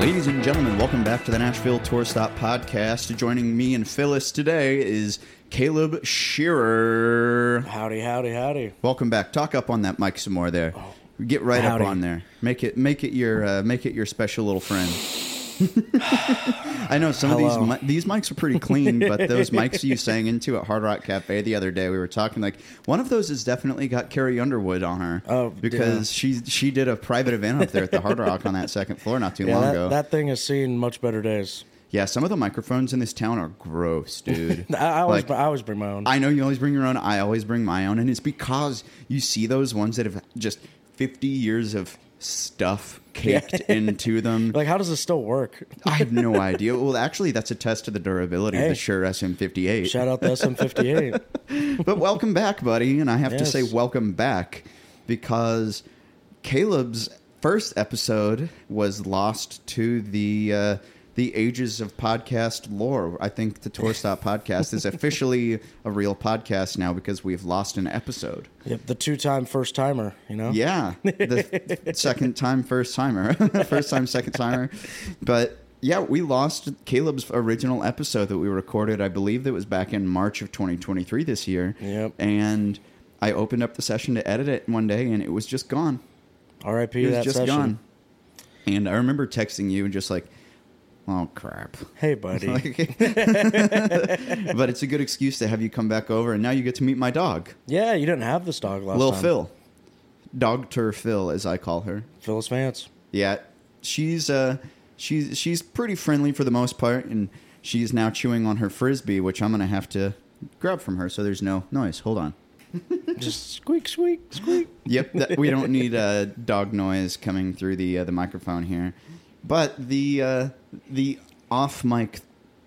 Ladies and gentlemen, welcome back to the Nashville Tour Stop Podcast. Joining me and Phyllis today is Kaleb Scherer. Howdy, howdy, howdy. Welcome back. Talk up on that mic some more there. Get right Howdy. up on there. Make it make it your uh, make it your special little friend. I know some of these these mics are pretty clean, but those mics you sang into at Hard Rock Cafe the other day, we were talking like one of those has definitely got Carrie Underwood on her. Oh, because she she did a private event up there at the Hard Rock on that second floor not too Yeah, long that, ago. that thing has seen much better days. Yeah, some of the microphones in this town are gross, dude. I, I always, Like, I always bring my own. I know you always bring your own. I always bring my own, and it's because you see those ones that have just fifty years of stuff caked into them. like, how does this still work? I have no idea. Well, actually, that's a test to the durability of Hey. the Shure SM58. Shout out the SM58. But welcome back, buddy. And I have to Yes. say welcome back because Kaleb's first episode was lost to the uh, the ages of podcast lore. I think the Tour Stop podcast is officially a real podcast now because we've lost an episode. yep, the two-time first timer. You know. Yeah, the second time, first timer, first time, second timer. But yeah, we lost Kaleb's original episode that we recorded. I believe that was back in March of 2023 this year. Yep. And I opened up the session to edit it one day, and it was just gone. R.I.P. It was just session. gone. And I remember texting you and just like, "Oh crap." Hey, buddy. Like- but it's a good excuse to have you come back over, and now you get to meet my dog, yeah, you didn't have this dog last Lil time. Phil, Dog Tur Phil, as I call her. Phyllis Vance. Yeah, she's uh she's she's pretty friendly for the most part, and she's now chewing on her frisbee, which I'm gonna have to grab from her so there's no noise. Hold on. Just squeak, squeak, squeak. Yep, that, we don't need uh, dog noise coming through the uh, the microphone here, but the uh, the off mic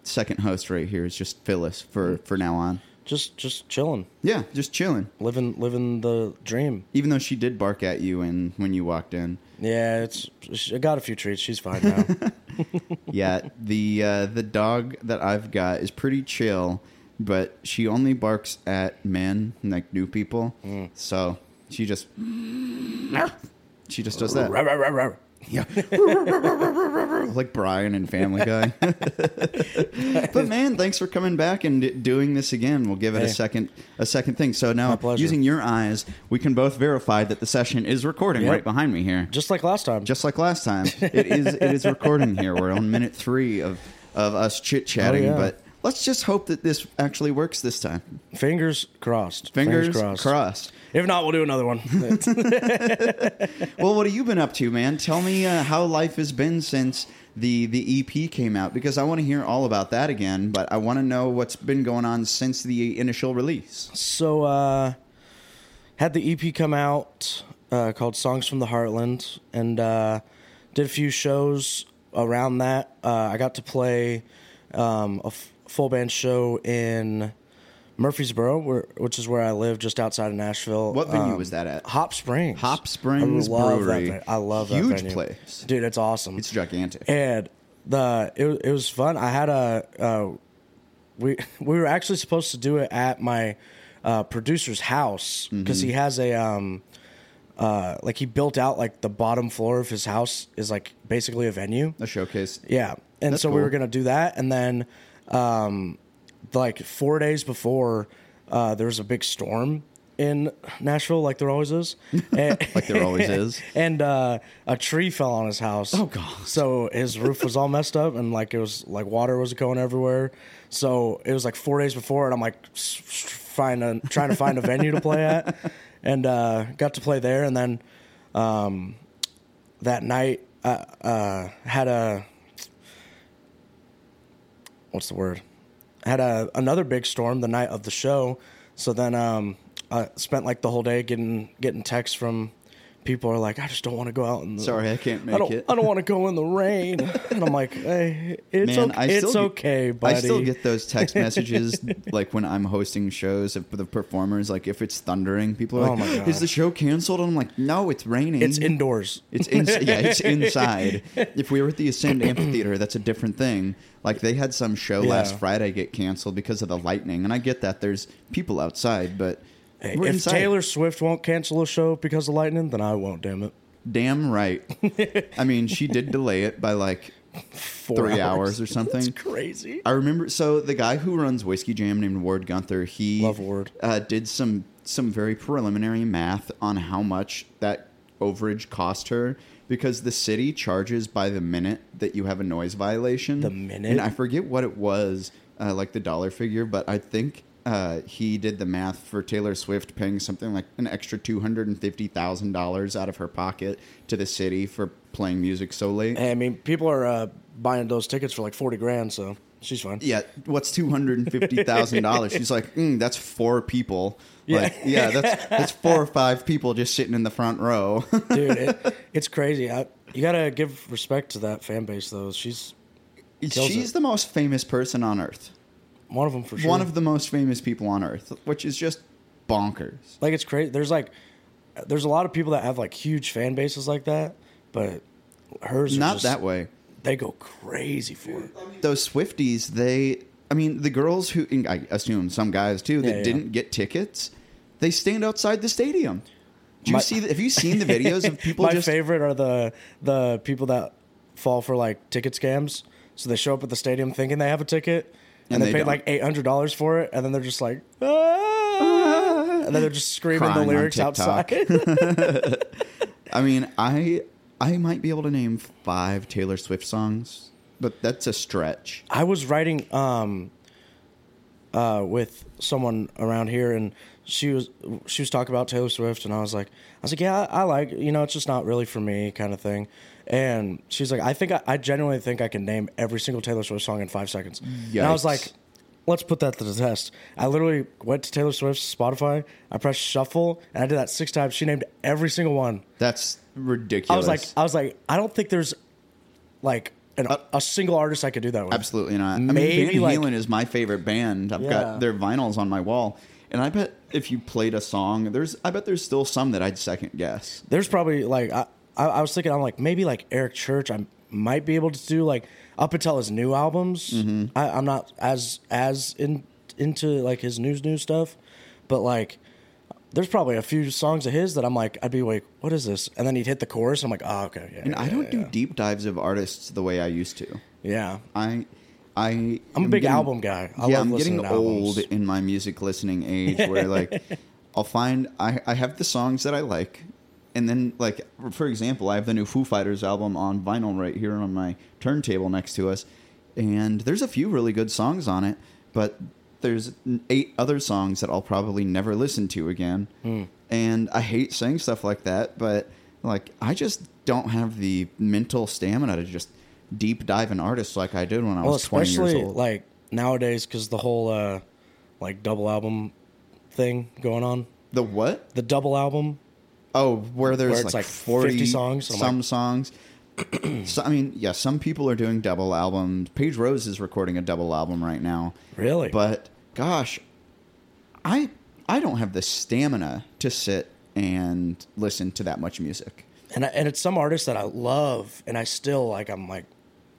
second host right here is just Phyllis for for now on. Just, just chilling, Yeah, just chilling. living, living the dream. Even though she did bark at you and when you walked in. Yeah, it's. I got a few treats. She's fine now. Yeah, the uh, the dog that I've got is pretty chill, but she only barks at men, like new people. So she just she just does that. Rawr, rawr, rawr, rawr. Yeah, like Brian and Family Guy. but man, thanks for coming back and doing this again. We'll give it a second a second thing. So now, using your eyes, we can both verify that the session is recording Yep. right behind me here. Just like last time. Just like last time, it is it is recording here. We're on minute three of of us chit chatting, Oh, yeah. but let's just hope that this actually works this time. Fingers crossed. Fingers, crossed. If not, we'll do another one. Well, what have you been up to, man? Tell me uh, how life has been since the the EP came out because I want to hear all about that again. But I want to know what's been going on since the initial release. So, uh, had the EP come out uh, called Songs from the Heartland and uh, did a few shows around that. Uh, I got to play um, a f- full band show in Murfreesboro, where, which is where I live, just outside of Nashville. What venue Um, was that at? Hop Springs. Hop Springs I love Brewery. That. I love that Huge venue. place. dude. It's awesome. It's gigantic. And the it, it was fun. I had a uh, we we were actually supposed to do it at my uh, producer's house because Mm-hmm. he has a um uh like he built out like the bottom floor of his house is like basically a venue. A showcase. Yeah, and That's so we were gonna do that, and then um like four days before uh there was a big storm in Nashville, like there always is. And, Like there always is. and uh, a tree fell on his house. Oh, God. So his roof was all messed up, and like it was like water was going everywhere. So it was like four days before, and I'm like find a, trying to find a venue to play at, and uh, got to play there. And then um, that night, uh, uh, had a what's the word? Had a another big storm the night of the show. So then um, I spent like the whole day getting getting texts from people are like, I just don't want to go out in the. Sorry, I can't make I don't. it. I don't want to go in the rain. and I'm like, hey, it's Man, okay. It's still, okay, buddy. I still get those text messages like when I'm hosting shows of the performers. Like if it's thundering, people are Oh like, "Is the show canceled?" And I'm like, "No, it's raining. It's indoors. It's in, yeah, it's inside. If we were at the Ascend Amphitheater, that's a different thing. Like they had some show Yeah. last Friday get canceled because of the lightning, and I get that there's people outside, but Hey, we're if inside. Taylor Swift won't cancel a show because of lightning, then I won't. Damn it. damn right. I mean, she did delay it by like Four three hours or something. That's crazy. I remember. So the guy who runs Whiskey Jam, named Ward Guenther, he Love Ward. Uh, did some some very preliminary math on how much that overage cost her because the city charges by the minute that you have a noise violation. The minute? and I forget what it was, uh, like the dollar figure, but I think. Uh, he did the math for Taylor Swift paying something like an extra two hundred and fifty thousand dollars out of her pocket to the city for playing music so late. Hey, I mean, people are uh, buying those tickets for like forty grand, so she's fine. yeah, what's two hundred and fifty thousand dollars? She's like, mm, that's four people. Yeah. Like, yeah, that's that's four or five people just sitting in the front row. dude. It, it's crazy. I, you gotta give respect to that fan base, though. She's She's it. the most famous person on earth. One of them for sure. One of the most famous people on earth, which is just bonkers. like it's crazy. There's like, there's a lot of people that have like huge fan bases like that, but hers Not just- that way. They go crazy for it. Those Swifties, they, I mean, the girls who, I assume some guys too, that Yeah, yeah. didn't get tickets, they stand outside the stadium. Do you My- see? The, have you seen the videos of people My just? favorite are the the people that fall for like ticket scams. So they show up at the stadium thinking they have a ticket, and, And they, they paid don't. like eight hundred dollars for it, and then they're just like, ah, and then they're just screaming Crying the on lyrics TikTok. outside. I mean, I I might be able to name five Taylor Swift songs, but that's a stretch. I was writing um, uh, with someone around here, and she was she was talking about Taylor Swift, and I was like, I was like, yeah, I, I like, you know, it's just not really for me, kind of thing. And she's like, I think I, I genuinely think I can name every single Taylor Swift song in five seconds. And I was like, let's put that to the test. I literally went to Taylor Swift's Spotify, I pressed shuffle, and I did that six times. She named every single one. That's ridiculous. I was like, I was like, I don't think there's like an, Uh, a single artist I could do that with. absolutely not. I mean, Maybe, Van like- Halen is my favorite band. I've Yeah. got their vinyls on my wall, and I bet if you played a song, there's I bet there's still some that I'd second guess. There's probably like I, I, I was thinking I'm like maybe like Eric Church I might be able to do like up until his new albums. Mm-hmm. I, I'm not as as in into like his news new stuff, but like there's probably a few songs of his that I'm like I'd be like what is this? And then he'd hit the chorus. I'm like oh okay yeah. And I don't yeah, do yeah. deep dives of artists the way I used to. Yeah, I I I'm a big getting- album guy. I yeah, love I'm getting old albums. in my music listening age where like I'll find I, I have the songs that I like and then like for example, I have the new Foo Fighters album on vinyl right here on my turntable next to us and there's a few really good songs on it, but there's eight other songs that I'll probably never listen to again. Hmm. And I hate saying stuff like that, but like I just don't have the mental stamina to just deep dive an artist like I did when I well was 20 years old. like nowadays because the whole uh like double album thing going on. the what? The double album Oh, where there's Where like, like 40 50 songs? Some like- songs. so, I mean, yeah, some people are doing double albums. Paige Rose is recording a double album right now. Really? But gosh, I I don't have the stamina to sit and listen to that much music. and I, and it's some artists that I love, and I still like. I'm like,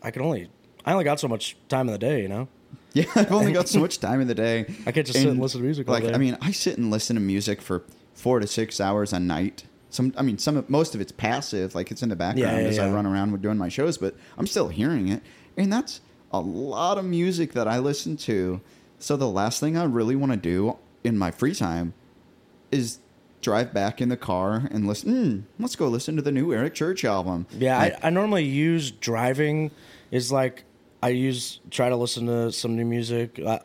I can only, I only got so much time in the day, you know. Yeah, I've only got so much time in the day. I can't just sit and listen to music Like. I mean, I sit and listen to music for four to six hours a night. Some, I mean, some, of- most of it's passive, like it's in the background Yeah, yeah, as I run around with doing my shows, but I'm still hearing it, and that's a lot of music that I listen to. So the last thing I really want to do in my free time is drive back in the car and listen. Mm, let's go listen to the new Eric Church album. Yeah, Like, I, I normally use driving is like I use try to listen to some new music. Uh,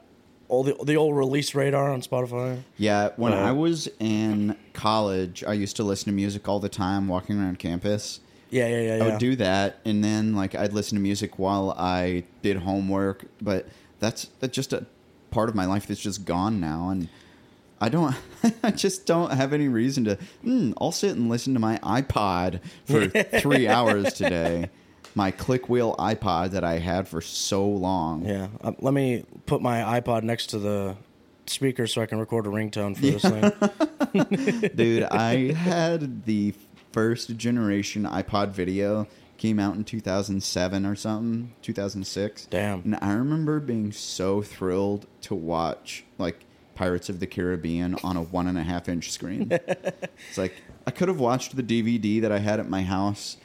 all the the old release radar on Spotify. Yeah, when Uh, I was in college, I used to listen to music all the time walking around campus. Yeah, yeah, yeah. I yeah. would do that, and then like I'd listen to music while I did homework. But that's that's just a part of my life that's just gone now. And I don't. I just don't have any reason to. Mm, I'll sit and listen to my iPod for three hours today. My click wheel iPod that I had for so long. Yeah. Um, let me put my iPod next to the speaker so I can record a ringtone for this thing. Dude, I had the first generation iPod video came out in 2007 or something, 2006. Damn. And I remember being so thrilled to watch like Pirates of the Caribbean on a one and a half inch screen. it's like I could have watched the DVD that I had at my house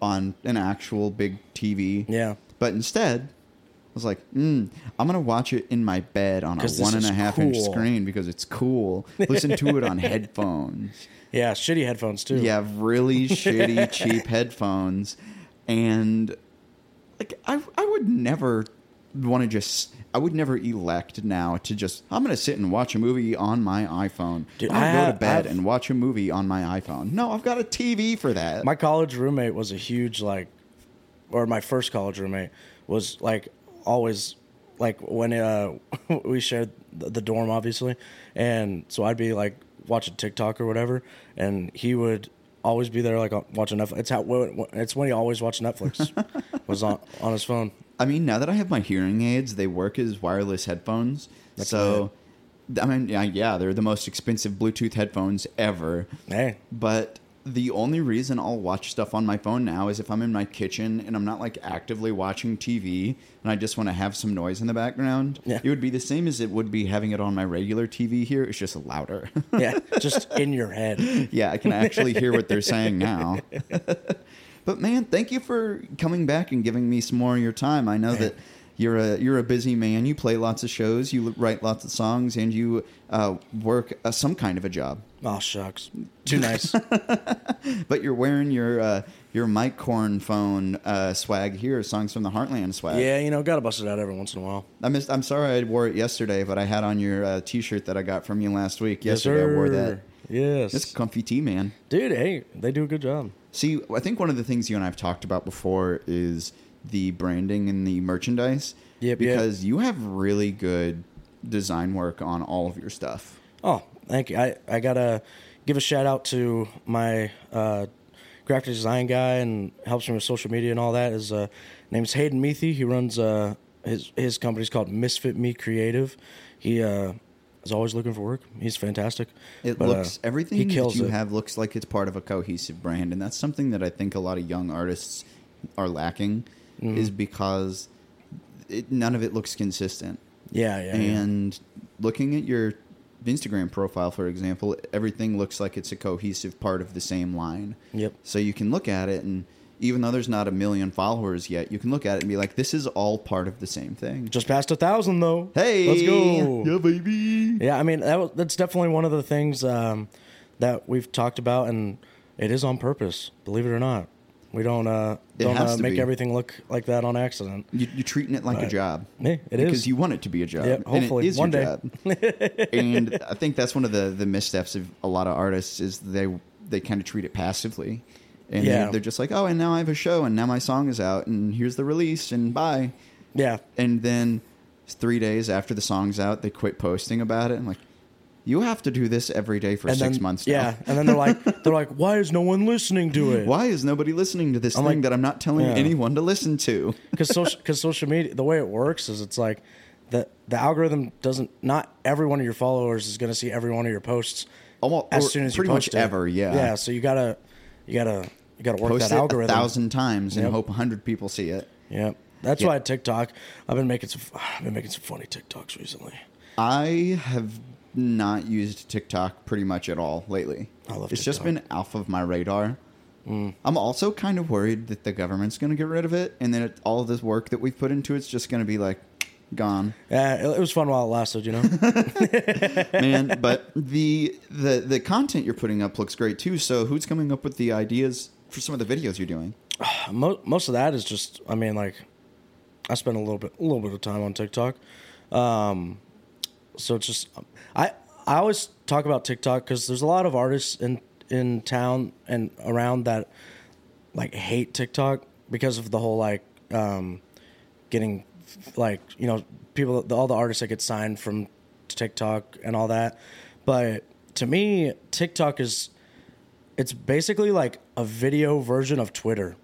on an actual big TV. Yeah. But instead, I was like, mm, I'm gonna watch it in my bed on a 'Cause this one and a half inch cool. screen because it's cool. Listen to it on headphones. Yeah, shitty headphones too. You have really shitty, cheap headphones, and like I, I would never want to just. I would never elect now to just. I'm going to sit and watch a movie on my iPhone. Dude, gonna go to bed I've- and watch a movie on my iPhone. No, I've got a TV for that. My college roommate was a huge like, or my first college roommate was like always like when uh we shared the the dorm obviously, and so I'd be like watching TikTok or whatever, and he would always be there like watching Netflix. It's how it's when he always watched Netflix was on on his phone. I mean, now that I have my hearing aids, they work as wireless headphones. That's so, I mean, yeah, yeah, they're the most expensive Bluetooth headphones ever. Hey, But the only reason I'll watch stuff on my phone now is if I'm in my kitchen and I'm not like actively watching TV and I just want to have some noise in the background. Yeah. It would be the same as it would be having it on my regular TV here. It's just louder. yeah, just in your head. yeah, I can actually hear what they're saying now. but man, thank you for coming back and giving me some more of your time. I know that you're a you're a busy man. You play lots of shows, you write lots of songs, and you uh, work uh, some kind of a job. Oh shucks, too nice. But you're wearing your uh, your Mike Corn phone uh, swag here, songs from the Heartland swag. yeah, you know, gotta bust it out every once in a while. I missed, I'm sorry I wore it yesterday, but I had on your uh, T-shirt that I got from you last week. Yesterday I wore that. Yes, It's comfy tee, man. dude. Hey, they do a good job. See, I think one of the things you and I've talked about before is the branding and the merchandise. Yep, yep. because you have really good design work on all of your stuff. Oh, thank you. I, I gotta give a shout out to my uh, graphic design guy and helps me with social media and all that. His uh, is Hayden Meathy. He runs uh, his his company's called Misfit Me Creative. He uh, is always looking for work. He's fantastic. It But, uh, looks everything he that you it. have looks like it's part of a cohesive brand, and that's something that I think a lot of young artists are lacking, Mm-hmm. is because it, none of it looks consistent. Yeah, yeah, yeah. and looking at your Instagram profile, for example, everything looks like it's a cohesive part of the same line. Yep. So you can look at it, and even though there's not a million followers yet, you can look at it and be like, "This is all part of the same thing." Just passed a thousand though. Hey, let's go. yeah, baby. Yeah, I mean that was, that's definitely one of the things um, that we've talked about, and it is on purpose. Believe it or not, we don't uh, don't uh, make be. everything look like that on accident. You, you're treating it like a job. Yeah, it because is. you want it to be a job. Yeah, and hopefully, it is one your day. job. and I think that's one of the the missteps of a lot of artists is they they kind of treat it passively, and Yeah. they, they're just like, oh, and now I have a show, and now my song is out, and here's the release, and bye. Yeah, And then three days after the song's out, they quit posting about it. I'm like, you have to do this every day for and six then, months. Now. Yeah, and then they're like, they're like, why is no one listening to it? Why is nobody listening to this I'm thing like, that I'm not telling yeah. anyone to listen to? Because social, cause social media, the way it works is it's like the the algorithm doesn't. Not every one of your followers is going to see every one of your posts Almost as soon as pretty you much post it. ever. Yeah. yeah. So you gotta, you gotta, you gotta work Post that it algorithm. a thousand times and Yep. hope a hundred people see it. Yeah, that's Yeah. why TikTok. I've been making some. I've been making some funny TikToks recently. I have not used TikTok pretty much at all lately. I love it's just been off of my radar. Mm. I'm also kind of worried that the government's going to get rid of it, and then it, all of this work that we've put into it's just going to be like gone, Yeah, it, it was fun while it lasted. You know. man. but the the the content you're putting up looks great too. So who's coming up with the ideas for some of the videos you're doing? most of that is just. I mean, like, I spend a little bit a little bit of time on TikTok. Um, so it's just I I always talk about TikTok because there's a lot of artists in in town and around that like hate TikTok because of the whole like um, getting like you know people all the artists that get signed from TikTok and all that. But to me, TikTok is it's basically like a video version of Twitter,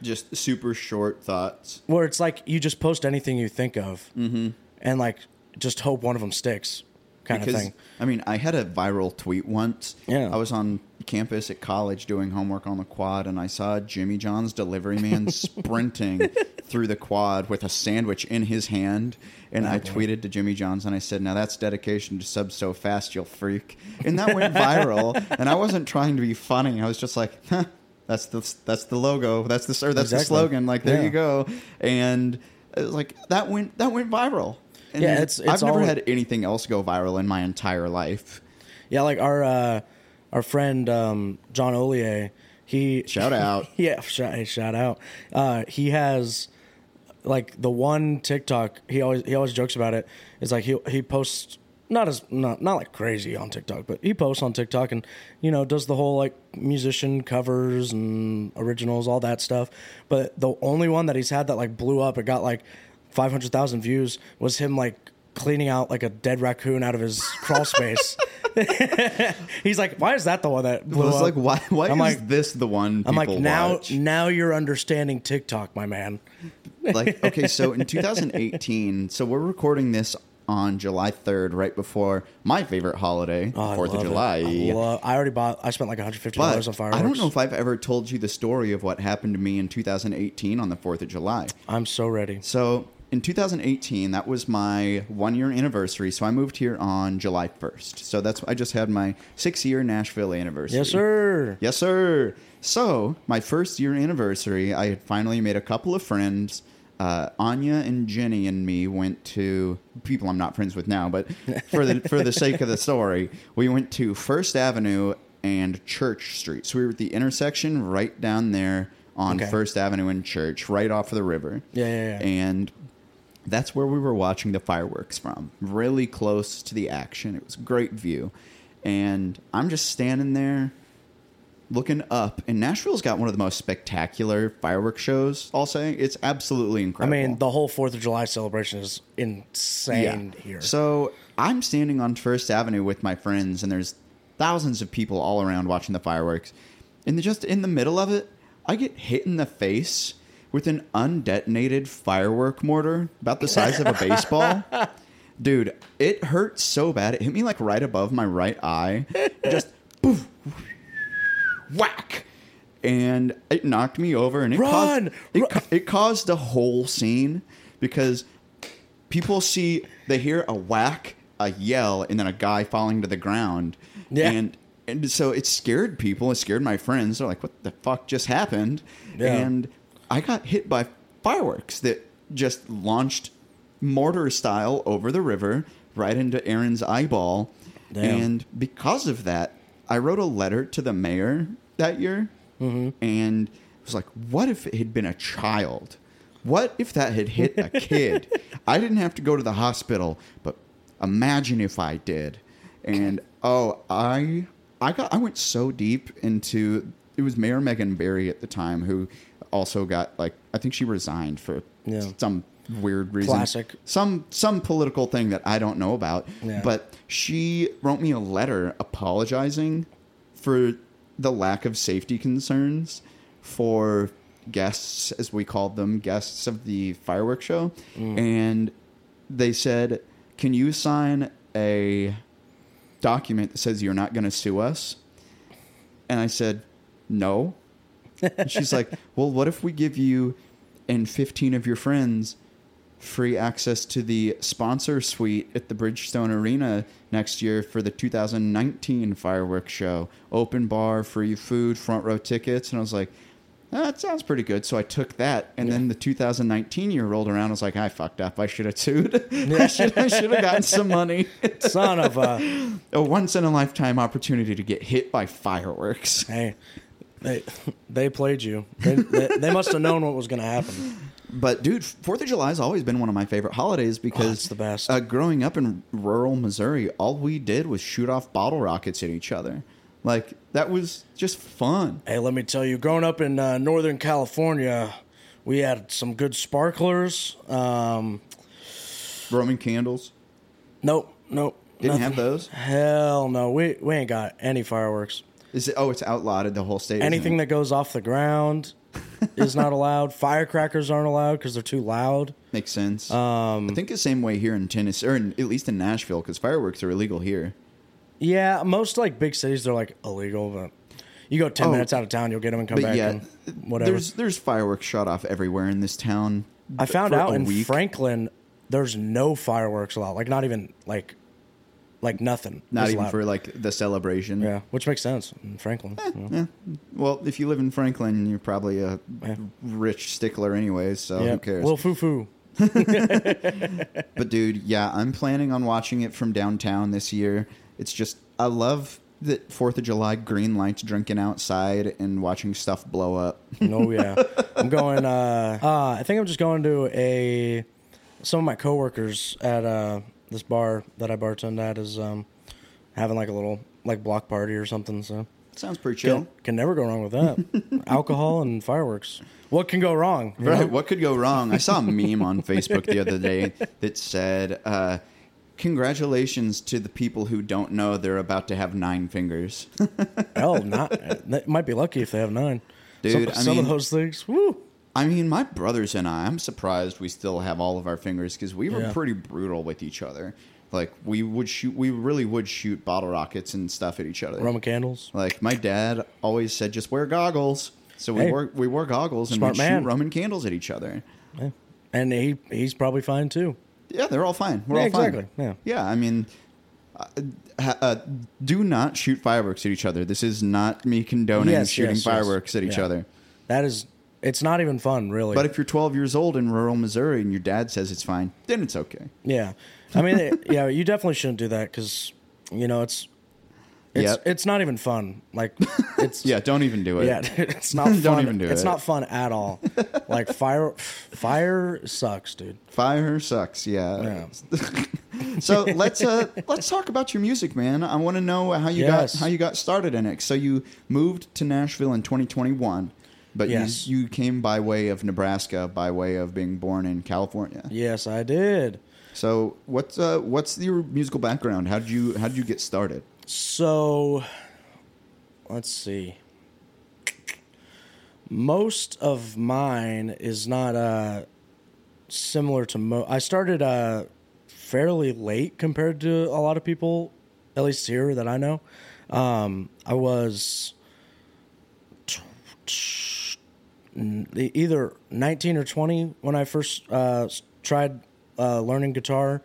Just super short thoughts. where it's like you just post anything you think of, mm-hmm. and like just hope one of them sticks, kind because of thing. I mean, I had a viral tweet once. Yeah. I was on campus at college doing homework on the quad, and I saw Jimmy John's delivery man sprinting through the quad with a sandwich in his hand. And oh, I tweeted to Jimmy John's and I said, "Now that's dedication to sub so fast, you'll freak." And that went viral. and I wasn't trying to be funny. I was just like, huh, "That's the that's the logo. That's the or that's the slogan. Like there Yeah. you go." And it was like that went that went viral. And Yeah, it's- it's I've never all- had anything else go viral in my entire life. Yeah, like our uh, our friend um, John Olier, he Shout out. yeah, shout, shout out. Uh, he has like the one TikTok. He always he always jokes about it. It's like he he posts not as not not like crazy on TikTok, but he posts on TikTok and you know does the whole like musician covers and originals, all that stuff. But the only one that he's had that like blew up, it got like five hundred thousand views, was him like cleaning out like a dead raccoon out of his crawl space. He's like, why is that the one that I blew was up? like, why? Why I'm is like- this the one? I'm like, now, watch? now you're understanding TikTok, my man. like okay so in 2018 so we're recording this on july 3rd right before my favorite holiday Oh, fourth of july I, love- I already bought. I spent like 150 dollars on fireworks. i don't know if i've ever told you the story of what happened to me in 2018 on the 4th of july I'm so ready. so in 2018 that was my one year anniversary so i moved here on july 1st so that's i just had my six year nashville anniversary Yes, sir. Yes, sir. So, my first year anniversary, I had finally made a couple of friends. Uh, Anya and Jenny and me went to people I'm not friends with now, but for the for the sake of the story, we went to First Avenue and Church Street. So we were at the intersection right down there on Okay. First Avenue and Church, right off of the river. Yeah, yeah, yeah. And that's where we were watching the fireworks from, really close to the action. It was a great view. And I'm just standing there looking up, and Nashville's got one of the most spectacular fireworks shows, I'll say. It's absolutely incredible. I mean, the whole Fourth of July celebration is insane here. So I'm standing on First Avenue with my friends, and there's thousands of people all around watching the fireworks. And just in the middle of it, I get hit in the face with an undetonated firework mortar about the size of a baseball. Dude, it hurt so bad. It hit me like right above my right eye. Just poof, whack. And it knocked me over and it Run! caused it, Run! it caused a whole scene because people see they hear a whack, a yell, and then a guy falling to the ground. Yeah. And and so it scared people. It scared my friends. They're like, "What the fuck just happened?" Yeah. And I got hit by fireworks that just launched mortar style over the river right into Aaron's eyeball. Damn. And because of that, I wrote a letter to the mayor that year Mm-hmm. and was like, what if it had been a child? What if that had hit a kid? I didn't have to go to the hospital, but imagine if I did. And oh, I I got I went so deep into it was Mayor Megan Barry at the time who also got like I think she resigned for Yeah. some weird reason. Classic. Some some political thing that I don't know about. Yeah. But she wrote me a letter apologizing for the lack of safety concerns for guests, as we called them, guests of the fireworks show. Mm. And they said, Can you sign a document that says you're not going to sue us? And I said, No. And she's like, Well, what if we give you and 15 of your friends free access to the sponsor suite at the Bridgestone Arena next year for the 2019 fireworks show? Open bar, free food, front row tickets. And I was like, ah, that sounds pretty good. So I took that, and then the 2019 year rolled around. I was like, I fucked up. I should have sued. I should I should have gotten some money. Son of a a once in a lifetime opportunity to get hit by fireworks. hey, they they played you. They, they, they must have known what was going to happen. But dude, Fourth of July has always been one of my favorite holidays because Oh, it's the best. Uh, growing up in rural Missouri, all we did was shoot off bottle rockets at each other. Like that was just fun. Hey, let me tell you, growing up in uh, Northern California, we had some good sparklers. Um, Roman candles. nope, nope. Didn't have those. Hell no, we we ain't got any fireworks. Is it? Oh, it's outlawed in the whole state. Anything that goes off the ground is not allowed. Firecrackers aren't allowed because they're too loud. makes sense. Um, I think the same way here in Tennessee, or in, at least in Nashville, because fireworks are illegal here. Yeah, most like big cities they're like illegal, but you go ten Oh. minutes out of town, you'll get them and come But back yeah, and whatever. there's there's fireworks shot off everywhere in this town. I found for out a in week. Franklin, there's no fireworks allowed. Like not even like like nothing. Not even allowed. for like the celebration. yeah, which makes sense in Franklin. Eh, you know. Well, if you live in Franklin, you're probably a Yeah. rich stickler anyways, so Yeah, who cares? Well, foo foo. But dude, yeah, I'm planning on watching it from downtown this year. It's just I love the Fourth of July green lights, drinking outside, and watching stuff blow up. Oh yeah, I'm going. Uh, uh, I think I'm just going to a. Some of my coworkers at uh, this bar that I bartend at is um, having like a little like block party or something. So Sounds pretty chill. can, can never go wrong with that. Alcohol and fireworks. What can go wrong? you know? Right. What could go wrong? I saw a meme on Facebook the other day that said, uh, "Congratulations to the people who don't know they're about to have nine fingers." Hell, not. They might be lucky if they have nine. Dude, some, I some mean- of those things. Woo. I mean, my brothers and I, I'm surprised we still have all of our fingers because we were Yeah. pretty brutal with each other. Like we would shoot, we really would shoot bottle rockets and stuff at each other. Roman candles. Like my dad always said, just wear goggles. So we Hey. wore we wore goggles and we'd shoot Roman candles at each other. Yeah. And he he's probably fine too. Yeah, they're all fine. We're Yeah, all fine. exactly. Yeah. Yeah, I mean, uh, uh, do not shoot fireworks at each other. This is not me condoning Yes, shooting yes, yes. fireworks at each other. That is. It's not even fun, really. But if you're 12 years old in rural Missouri and your dad says it's fine, then it's okay. Yeah, I mean, it- yeah, you definitely shouldn't do that because you know it's it's Yep. it's not even fun. Like it's Yeah, don't even do it. yeah, it's not fun. Don't even do it's it. It's not fun at all. Like fire, fire sucks, dude. Fire sucks. Yeah. Yeah. so let's uh let's talk about your music, man. I want to know how you Yes. got how you got started in it. So you moved to Nashville in 2021, but Yes. you you came by way of Nebraska, by way of being born in California. Yes, I did. So what's uh what's your musical background? How did you how did you get started? So, let's see. Most of mine is not uh similar to mo. I started uh fairly late compared to a lot of people, at least here that I know. Um, I was t- t- either 19 or 20 when I first uh, tried uh, learning guitar.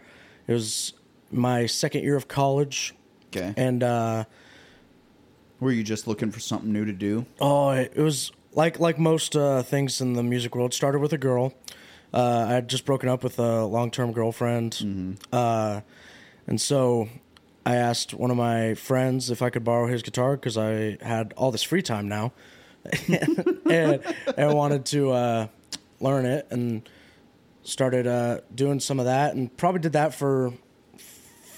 It was my second year of college, Okay. and uh, Were you just looking for something new to do? Oh, it it was like like most uh, things in the music world. Started with a girl. Uh, I had just broken up with a long term girlfriend, uh, and so I asked one of my friends if I could borrow his guitar because I had all this free time now, and, and wanted to uh, learn it and started uh, doing some of that and probably did that for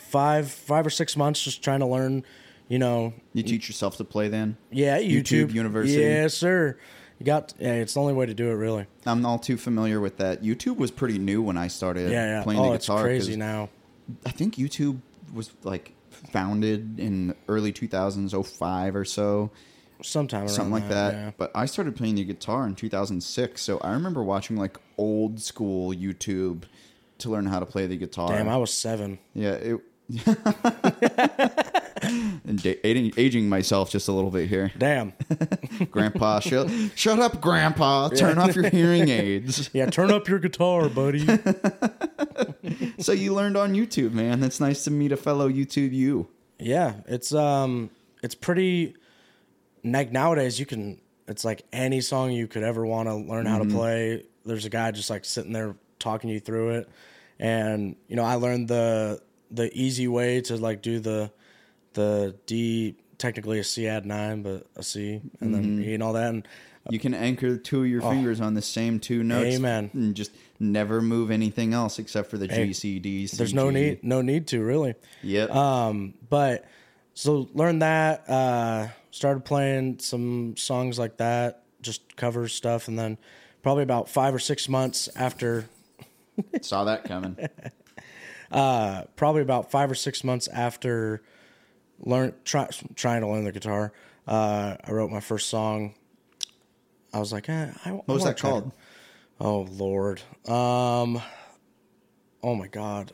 five five or six months just trying to learn you know You teach yourself to play then? yeah, YouTube YouTube, University? Yes, sir. You got. Yeah, it's the only way to do it, really. I'm all too familiar with that. YouTube was pretty new when I started Yeah, yeah. playing oh, the it's guitar. crazy 'cause now. I think YouTube was like founded in early 2005 or so, Sometime around something like that. yeah. But I started playing the guitar in 2006, so I remember watching like old school YouTube to learn how to play the guitar. Damn, I was seven. Yeah, it. and aging, aging myself just a little bit here. Damn. Grandpa, shut, shut up, Grandpa. Turn off your hearing aids. Yeah, turn up your guitar, buddy. So you learned on YouTube, man. That's nice to meet a fellow YouTube you. yeah, it's um, it's pretty. Like nowadays, you can. It's like any song you could ever want to learn how to Mm-hmm. play. There's a guy just like sitting there talking you through it, and you know I learned the the easy way to like do the the D technically a C add nine, but a C, and then Mm-hmm. E and all that. And You can anchor two of your fingers on the same two notes. Oh. Amen. And just never move anything else except for the G, C, D, C, there's no G. need no need to really. Yep. Um, but so learned that, uh, started playing some songs like that, just cover stuff, and then probably about five or six months after, Saw that coming. uh, probably about five or six months after learn try, trying to learn the guitar, uh, I wrote my first song. I was like, eh, I, What was that called? Oh Lord. Um. Oh my God.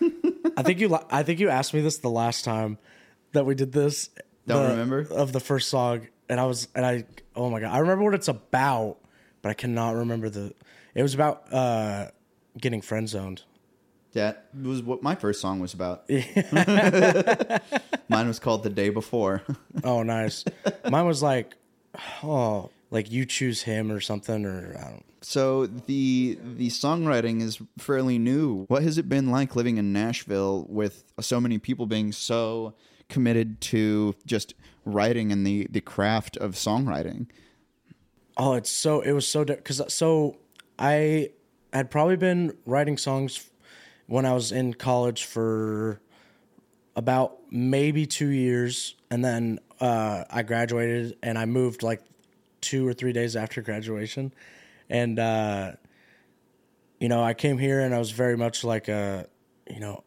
I think you. I think you asked me this the last time that we did this. Don't the- remember? of the first song, and I was and I. Oh my God. I remember what it's about, but I cannot remember the. It was about uh getting friend zoned. That was what my first song was about. Mine was called The Day Before. Oh, nice. Mine was like, oh, like you choose him or something, or I don't. So the the songwriting is fairly new. What has it been like living in Nashville with so many people being so committed to just writing and the the craft of songwriting? Oh, it's so it was so because so I had probably been writing songs when I was in college for about maybe two years, and then uh, I graduated and I moved like two or three days after graduation, and uh, you know I came here and I was very much like a you know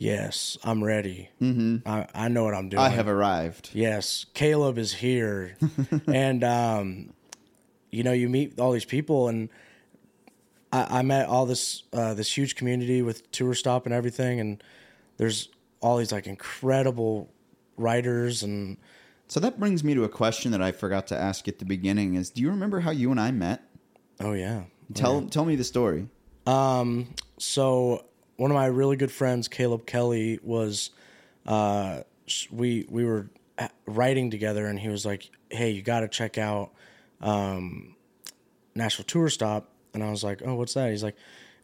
yes I'm ready mm-hmm. I I know what I'm doing I have arrived. yes, Kaleb is here. and, um, you know, you meet all these people and I, I met all this, uh, this huge community with tour stop and everything. And there's all these like incredible writers and So that brings me to a question that I forgot to ask at the beginning is do you remember how you and I met? oh yeah. Tell tell me the story. Um, so one of my really good friends, Caleb Kelly, was uh, we we were writing together, and he was like, "Hey, you got to check out um, Nashville Tour Stop." And I was like, "Oh, what's that?" He's like,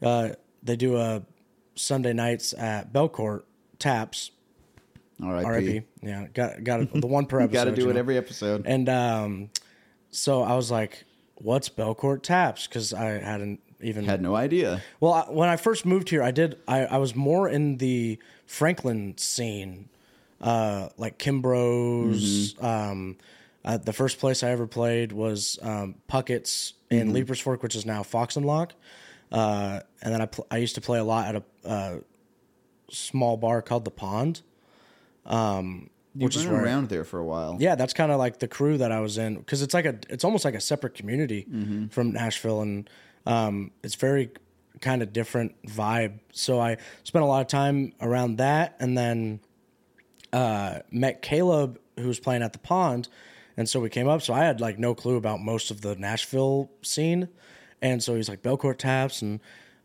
uh, "They do a Sunday nights at Belcourt Taps." All right. R.I.P. Yeah, got got the one per episode. Got to do it know? every episode. And um, so I was like, "What's Belcourt Taps?" Because I hadn't even Had no idea. well, I, when I first moved here, I did. I, I was more in the Franklin scene, uh, like Kimbro's. Um, uh, the first place I ever played was um, Puckett's in Leiper's Fork, which is now Fox and Locke. Uh, and then I pl- I used to play a lot at a uh, small bar called the Pond. Um, You've which is where around there for a while. yeah, that's kind of like the crew that I was in because it's like a it's almost like a separate community from Nashville and um, it's very kind of different vibe. So I spent a lot of time around that and then uh, met Caleb who was playing at the pond. And so we came up. So I had like no clue about most of the Nashville scene. And so he's like Belcourt taps. And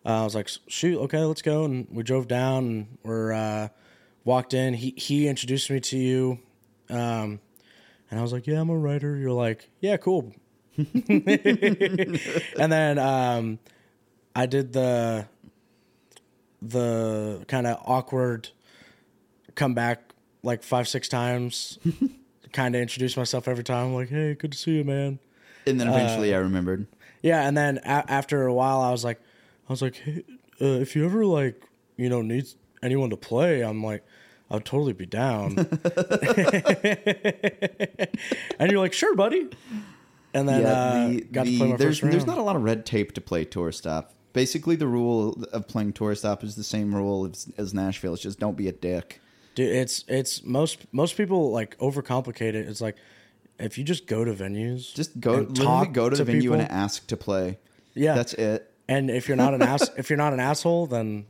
uh, I was like shoot okay let's go. And we drove down and we're uh, walked in. He he introduced me to you. Um, and I was like, "Yeah, I'm a writer." You're like, "Yeah, cool." and then um, I did the the kind of awkward come back like five six times. kind of introduce myself every time, like, "Hey, good to see you, man." And then Uh, eventually I remembered. Yeah, and then a- after a while, I was like, I was like, hey, uh, if you ever like, you know, need anyone to play, I'm like, I'd totally be down. and you're like, sure, buddy. And then uh, got to play my there's first round. there's not a lot of red tape to play tour stop. Basically, the rule of playing tour stop is the same rule as, as Nashville. It's just don't be a dick. Dude, it's it's most most people like overcomplicate it. It's like if you just go to venues, Just go literally talk go to the venue people, and ask to play. Yeah. that's it. and if you're not an ass, if you're not an asshole, then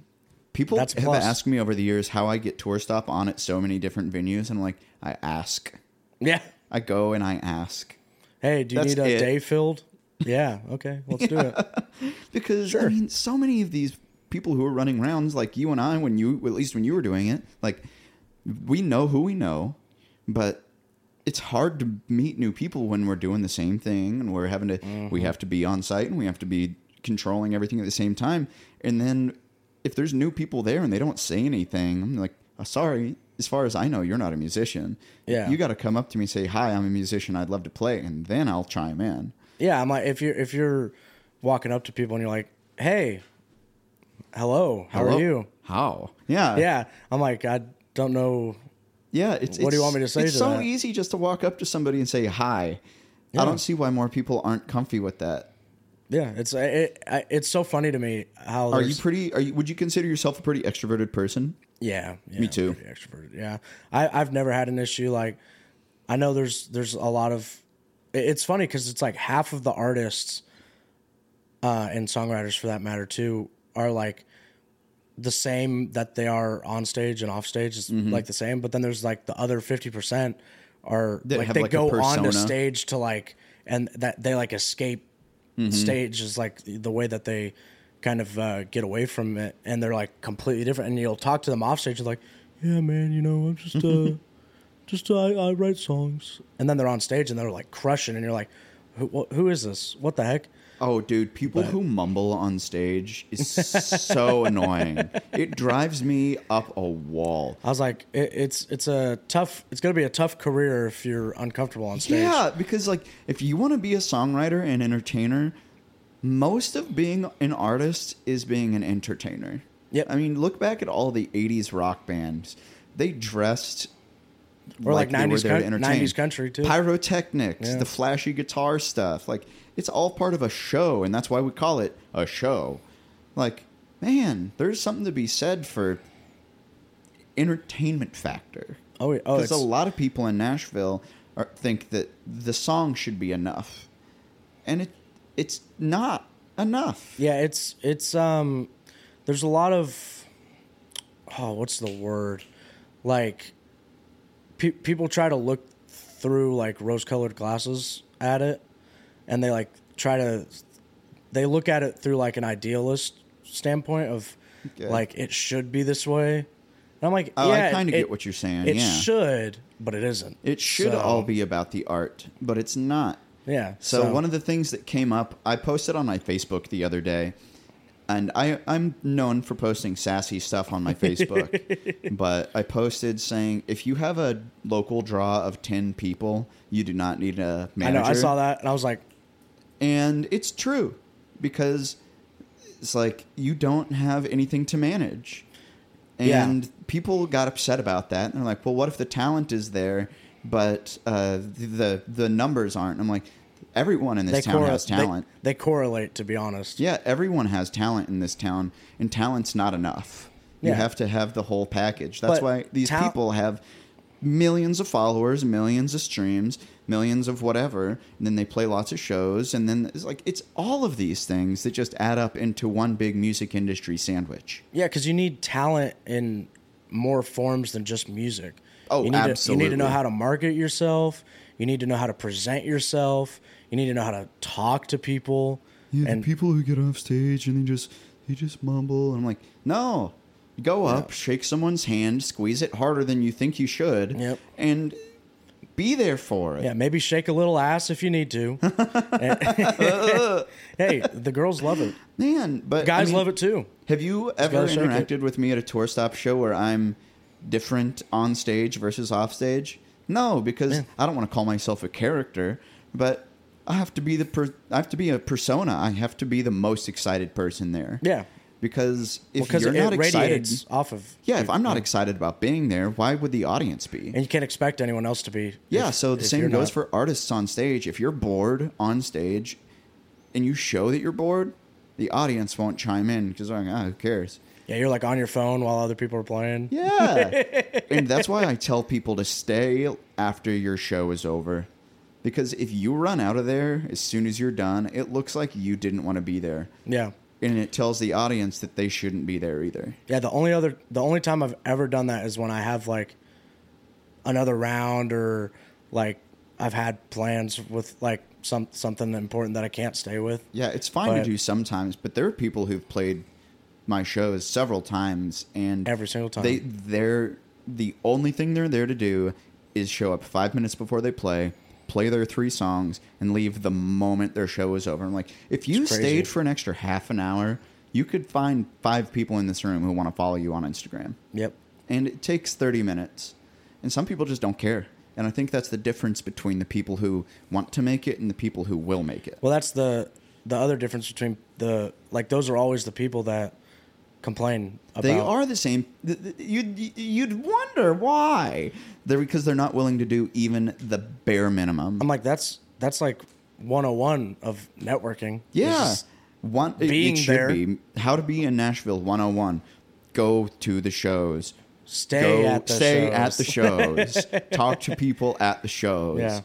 People have asked me over the years how I get tour stop on at so many different venues, and I'm like, I ask. yeah. I go and I ask Hey, do you That's need a it. day filled? Yeah. Okay, let's do it. because I mean, so many of these people who are running rounds, like you and I, when you at least when you were doing it, like we know who we know, but it's hard to meet new people when we're doing the same thing and we're having to Mm-hmm. we have to be on site and we have to be controlling everything at the same time. And then if there's new people there and they don't say anything, I'm like, oh, sorry. As far as I know, you're not a musician. Yeah. you got to come up to me and say, "Hi, I'm a musician. I'd love to play," and then I'll chime in. Yeah, I'm like if you're if you're walking up to people and you're like, "Hey, hello, how Hello? are you?" How? Yeah, Yeah, I'm like I don't know. Yeah, it's. What do you want me to say It's to so that? easy just to walk up to somebody and say hi. Yeah. I don't see why more people aren't comfy with that. Yeah, it's it, I- it's so funny to me how Are you pretty? Are you? Would you consider yourself a pretty extroverted person? Yeah, yeah, Me too. Extroverted. Yeah, I, I've never had an issue. Like, I know there's there's a lot of. It's funny because it's like half of the artists, uh, and songwriters for that matter too, are like the same that they are on stage and off stage is Mm-hmm. like the same. But then there's like the other fifty percent are That like they like, go on to persona. stage to like and that they like escape Mm-hmm. stage is like the way that they kind of uh, get away from it and they're like completely different. And you'll talk to them off stage like yeah man you know i'm just uh just uh, I, I write songs. And then they're on stage and they're like crushing and you're like who, who is this? What the heck? Oh, dude, people who mumble on stage is so annoying. It drives me up a wall. i was like it, it's it's a tough it's gonna be a tough career if you're uncomfortable on stage. Yeah, because like if you want to be a songwriter and entertainer, most of being an artist is being an entertainer. Yep. I mean, look back at all the '80s rock bands; they dressed Or like they were 90s there to entertain. 90s country, too. Pyrotechnics, Yeah. the flashy guitar stuff, like it's all part of a show, and that's why we call it a show. Like, man, there's something to be said for entertainment factor. oh, yeah, oh Because it's, a lot of people in Nashville are, think that the song should be enough, and it it's not enough. Yeah, it's it's um there's a lot of oh, what's the word? Like pe- people try to look through like rose-colored glasses at it and they like try to they look at it through like an idealist standpoint of Okay. like it should be this way. And I'm like, Oh, I kinda get what you're saying, It yeah. should, but it isn't. It should So, all be about the art, but it's not. Yeah. So, one of the things that came up, I posted on my Facebook the other day, and I, I'm known for posting sassy stuff on my Facebook. but I posted saying, if you have a local draw of 10 people, you do not need a manager. know, I saw that and I was like, And it's true because it's like you don't have anything to manage. Yeah. And people got upset about that. And they're like, well, what if the talent is there, but uh, the the numbers aren't? I'm like, everyone in this they, town correl- has they- talent. they correlate to be honest. yeah, everyone has talent in this town, and talent's not enough. You have to have the whole package. That's But why these tal- people have millions of followers, millions of streams, millions of whatever, and then they play lots of shows, and then it's like it's all of these things that just add up into one big music industry sandwich. Yeah, because you need talent in more forms than just music. Oh, you need To, you need to know how to market yourself. You need to know how to present yourself. You need to know how to talk to people. and people who get off stage and they just they just mumble, and I'm like, no, go up, shake someone's hand, squeeze it harder than you think you should, Yep. and be there for it. yeah, maybe shake a little ass if you need to. hey, the girls love it. Man, but I Guys mean, love it too. Have you ever interacted with me at a tour stop show where I'm different on stage versus off stage? No, because Yeah. I don't want to call myself a character, but I have to be the per- I have to be a persona. I have to be the most excited person there. Yeah. Because if Because you're not excited, off of. yeah, if I'm not excited about being there, why would the audience be? And you can't expect anyone else to be. Yeah, if- so the same goes not. for artists on stage. If you're bored on stage and you show that you're bored, the audience won't chime in because they're like, oh, who cares? Yeah, you're like on your phone while other people are playing. Yeah. and that's why I tell people to stay after your show is over. Because if you run out of there as soon as you're done, it looks like you didn't want to be there. Yeah. And it tells the audience that they shouldn't be there either. Yeah, the only other the only time I've ever done that is when I have like another round or like I've had plans with like some something important that I can't stay with. Yeah, it's fine But- to do sometimes, but there are people who've played my shows several times and Every single time. They they're the only thing they're there to do is show up five minutes before they play, play their three songs, and leave the moment their show is over. I'm like, if you stayed for an extra half an hour, you could find five people in this room who want to follow you on Instagram. Yep. And it takes 30 minutes. And some people just don't care. And I think that's the difference between the people who want to make it and the people who will make it. Well, that's the the other difference between the like those are always the people that complain about They are the same. You'd you'd wonder why. They're because they're not willing to do even the bare minimum. I'm like that's that's like 101 of networking. Yeah. One, it- being it should there. be. How to be in Nashville 101. Go to the shows. Stay Go, at the stay shows. at the shows. Talk to people at the shows. Yeah.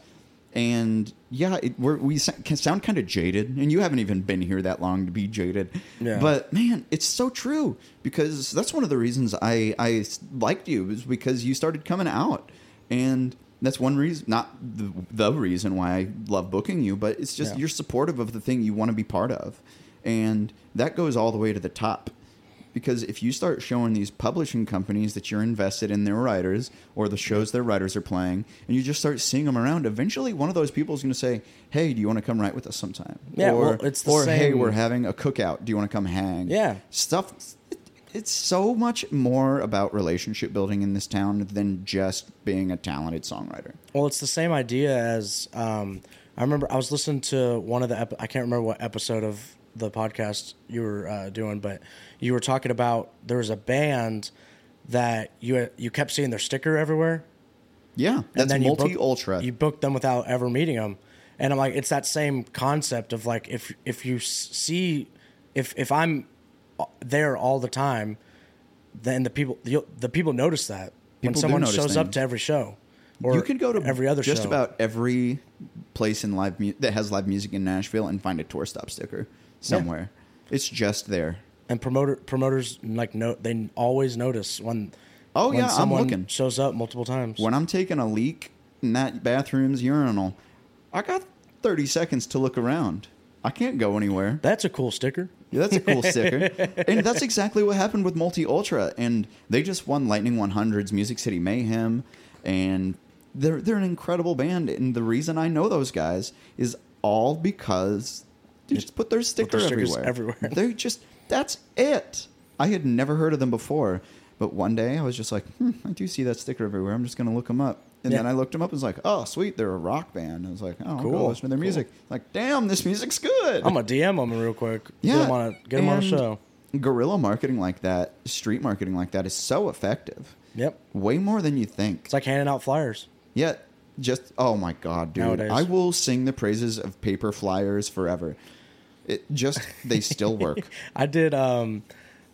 And yeah, it, we're, we can sound kind of jaded, and you haven't even been here that long to be jaded. Yeah. But man, it's so true because that's one of the reasons I I liked you is because you started coming out, and that's one reason, not the, the reason why I love booking you, but it's just Yeah. you're supportive of the thing you want to be part of, and that goes all the way to the top because if you start showing these publishing companies that you're invested in their writers or the shows their writers are playing and you just start seeing them around eventually one of those people is going to say hey do you want to come write with us sometime? Yeah, or, well, it's the or hey we're having a cookout. Do you want to come hang? Yeah. stuff it's so much more about relationship building in this town than just being a talented songwriter. Well, it's the same idea as um, I remember I was listening to one of the ep- I can't remember what episode of the podcast you were uh, doing, but you were talking about there was a band that you you kept seeing their sticker everywhere, yeah that's multi book- ultra You booked them without ever meeting them, and I'm like, it's that same concept of like if if you see if if I'm uh, there all the time, then the people the, the people notice that when People do someone shows up to every show. Or you could go to every other just show. about every place in live mu- that has live music in Nashville and find a tour stop sticker somewhere. It's just there. And promoter promoters like no they always notice when Oh, when yeah, I'm looking. shows up multiple times When I'm taking a leak in that bathroom's urinal, I got 30 seconds to look around. I can't go anywhere. that's a cool sticker Yeah, that's a cool sticker. And that's exactly what happened with Multi Ultra. And they just won Lightning 100's Music City Mayhem. And they're, they're an incredible band. And the reason I know those guys is all because they just put their sticker their stickers everywhere. everywhere. They just, that's it. I had never heard of them before. But one day I was just like, hmm, I do see that sticker everywhere. I'm just going to look them up. And Yeah. then I looked them up and was like, oh, sweet, they're a rock band. I was like, oh, cool. Listen to their cool. music. Like, damn, this music's good. i'm gonna dm them real quick Yeah, get them on a, get 'em on a show Guerrilla marketing like that, street marketing like that, is so effective. yep Way more than you think. it's like handing out flyers Yet, just oh my god, dude! Nowadays. I will sing the praises of paper flyers forever. It just they still work. i did um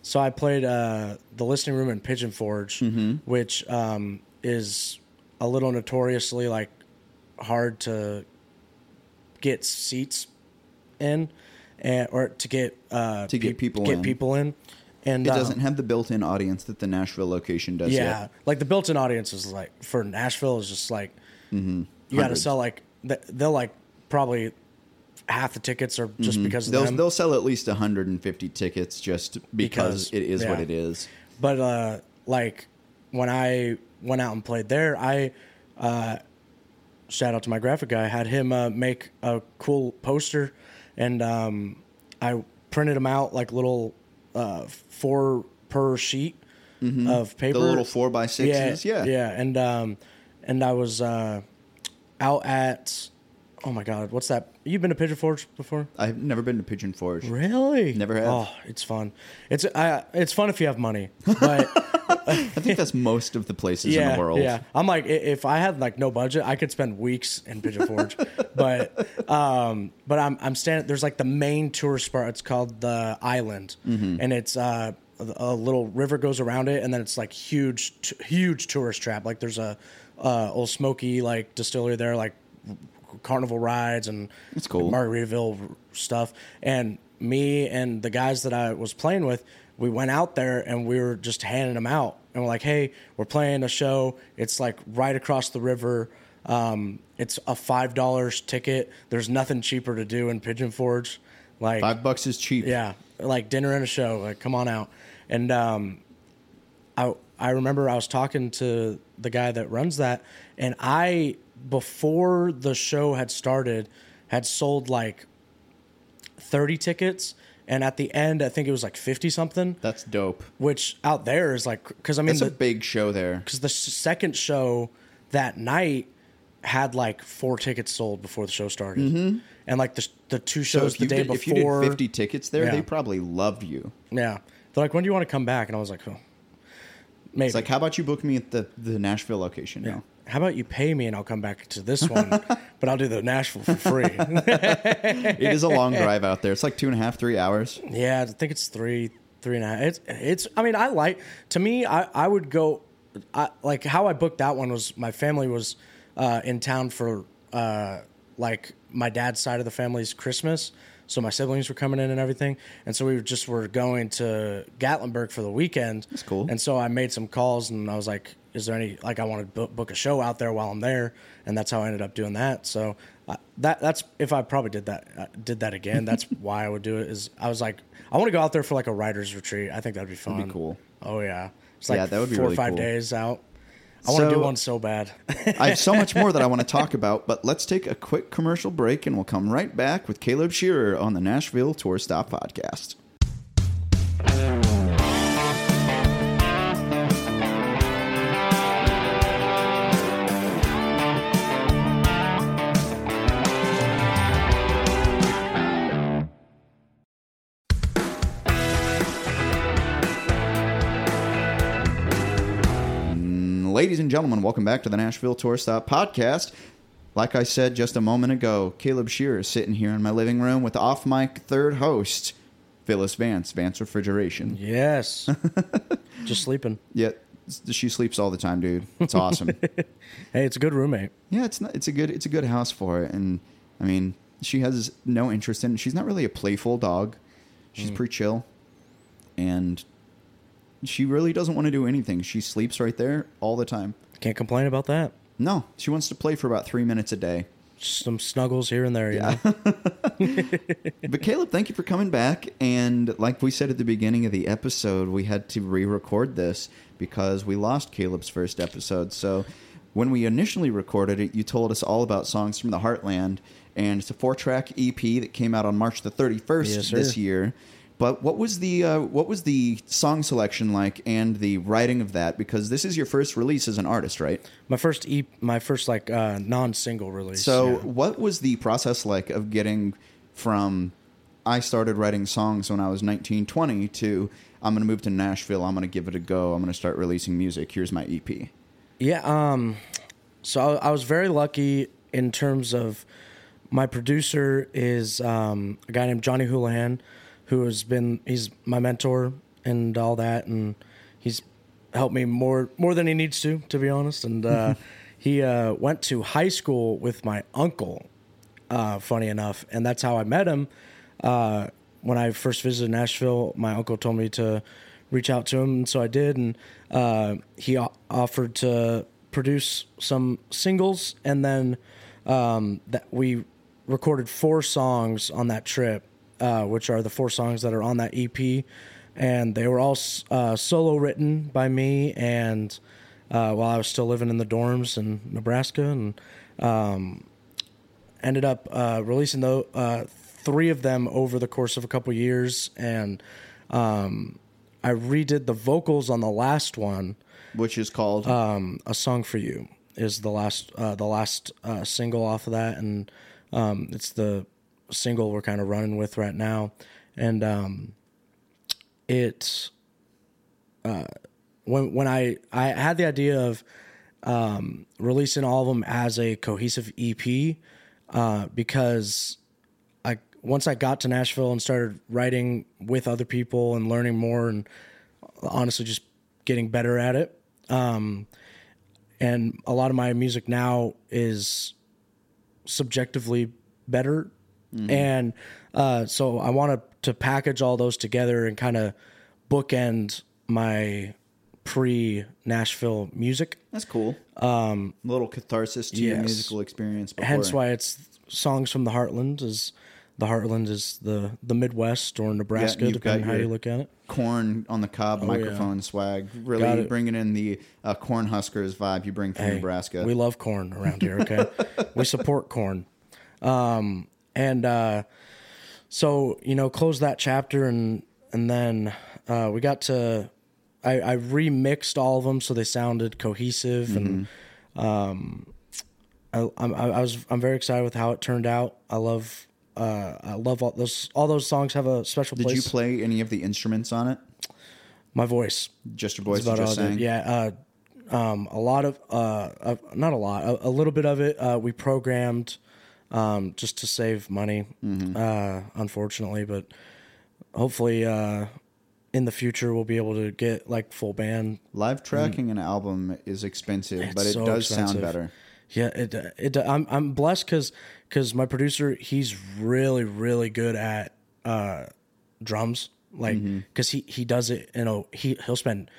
so i played uh the listening room in pigeon forge Mm-hmm. which um is a little notoriously like hard to get seats in and or to get uh To get peop- people get in. people in and It um, doesn't have the built-in audience that the Nashville location does. Yeah, yet. like the built-in audience is like for Nashville is just like you got to sell like they'll like probably half the tickets are just because of they'll them. they'll sell at least 150 tickets just because, Because, it is what it is. But uh, like when I went out and played there, I uh, shout out to my graphic guy. Had him uh, make a cool poster, and um, I printed them out like little uh, four per sheet of paper. Mm-hmm. The little four by sixes, yeah. yeah, and um, and I was uh, out at oh my god, what's that? You've been to Pigeon Forge before? I've never been to Pigeon Forge. Really? Never have. Oh, it's fun. It's uh, it's fun if you have money, but I think that's most of the places yeah, in the world. yeah. I'm like, if I had like no budget, I could spend weeks in Pigeon Forge. but um, but I'm I'm standing. There's like the main tourist spot. It's called the Island, Mm-hmm. and it's uh a little river goes around it, and then it's like huge, t- huge tourist trap. Like there's a uh, old Smoky like distillery there, like carnival rides and That's cool. Margaritaville stuff. And me and the guys that I was playing with, we went out there and we were just handing them out. And we're like, hey, we're playing a show. It's like right across the river. Um, it's a five dollars ticket. There's nothing cheaper to do in Pigeon Forge. Like Five bucks is cheap. yeah, like dinner and a show. Like, come on out. And um, I I remember I was talking to the guy that runs that, and I before the show had started had sold like thirty tickets, and at the end I think it was like fifty something. That's dope. Which out there is like because I mean That's a the, big show there. because the second show that night had like four tickets sold before the show started, and like the the two Mm-hmm. So shows the day did, if you did 50 tickets there, Yeah. they probably loved you. Yeah. They're like, when do you want to come back? And I was like, oh. Maybe. It's like, how about you book me at the the Nashville location? Yeah. now? How about you pay me and I'll come back to this one, but I'll do the Nashville for free. It is a long drive out there. It's like two and a half, three hours. yeah, I think it's three, three and a half. It's, it's. I mean, I like. To me, I, I would go. I, like how I booked that one was my family was uh, in town for uh, like my dad's side of the family's Christmas. So my siblings were coming in and everything, and so we were just were going to Gatlinburg for the weekend. That's cool. And so I made some calls, and I was like, "Is there any like I want to book, a show out there while I'm there?" And that's how I ended up doing that. So uh, that that's if I probably did that uh, did that again. That's why I would do it. Is I was like, I want to go out there for like a writers retreat. I think that'd be fun. be cool. Oh yeah, it's like Yeah, that would be four really or five cool. days out. I want to So- do one so bad. I have so much more that I want to talk about, but let's take a quick commercial break and we'll come right back with Kaleb Scherer on the Nashville Tour Stop Podcast. Ladies and gentlemen, welcome back to the Nashville Tour Stop Podcast. Like I said just a moment ago, Kaleb Scherer is sitting here in my living room with off mic third host, Phyllis Vance, Vance Refrigeration. yes, just sleeping. Yet she sleeps all the time, dude. It's awesome. Hey, it's a good roommate. yeah, it's not, it's a good it's a good house for it, and I mean she has no interest in. She's not really a playful dog. She's Mm. pretty chill, and she really doesn't want to do anything. She sleeps right there all the time. Can't complain about that. No, she wants to play for about three minutes a day. Some snuggles here and there. You Yeah. know? But Kaleb, thank you for coming back. And like we said at the beginning of the episode, we had to re-record this because we lost Kaleb's first episode. So when we initially recorded it, you told us all about songs from the Heartland, and it's a four-track EP that came out on March the 31st Yes, this year. But what was the uh, what was the song selection like and the writing of that? Because this is your first release as an artist, right? my first e, my first like uh, non-single release. So, yeah. what was the process like of getting from I started writing songs when I was 19, 20 to I'm going to move to Nashville, I'm going to give it a go, I'm going to start releasing music, here's my EP? Yeah. Um. So I, I was very lucky in terms of my producer is um, a guy named Johnny Houlihan, who has been he's my mentor and all that, and he's helped me more more than he needs to, to be honest. And uh, he uh, went to high school with my uncle. Uh, funny enough, and that's how I met him. Uh, when I first visited Nashville, my uncle told me to reach out to him, and so I did. And uh, he o- offered to produce some singles, and then um, that we recorded four songs on that trip, uh, which are the four songs that are on that EP, and they were all uh, solo written by me, and uh, while I was still living in the dorms in Nebraska, and um, ended up uh, releasing the uh, three of them over the course of a couple years, and um, I redid the vocals on the last one. Which is called? Um, a song for you is the last uh, the last uh, single off of that, and um, it's the single we're kind of running with right now, and um, it uh, when when I I had the idea of um, releasing all of them as a cohesive EP uh, because I once I got to Nashville and started writing with other people and learning more and honestly just getting better at it. Um, and a lot of my music now is subjectively better. And uh, so I want to package all those together and kind of bookend my pre Nashville music. that's cool. Um, a little catharsis to your musical experience. Before. Hence why it's songs from the Heartland is the Heartland is the the Midwest or Nebraska, you've depending how Oh, you look at it. corn on the cob microphone swag, really bringing in the uh, corn huskers vibe you bring from Hey, Nebraska. We love corn around here. Okay, we support corn. Um, and uh, so you know, close that chapter, and and then uh, we got to. I, I remixed all of them so they sounded cohesive, and um, I, I'm- I, I was I'm very excited with how it turned out. I love. Uh, I love all those. All those songs have a special Did place. you play any of the instruments on it? My voice. Just your voice. About just all I do. saying. Yeah, uh, um, a lot of, uh, uh, not a lot, a, a little bit of it. Uh, we programmed um, just to save money, Mm-hmm. uh, unfortunately, but hopefully uh, in the future we'll be able to get like full band. Live tracking an album is expensive, Mm. It's but it so does sound better. Yeah, it it I'm I'm blessed because because my producer he's really really good at uh, drums like Mm-hmm. because he he does it you know he he'll spend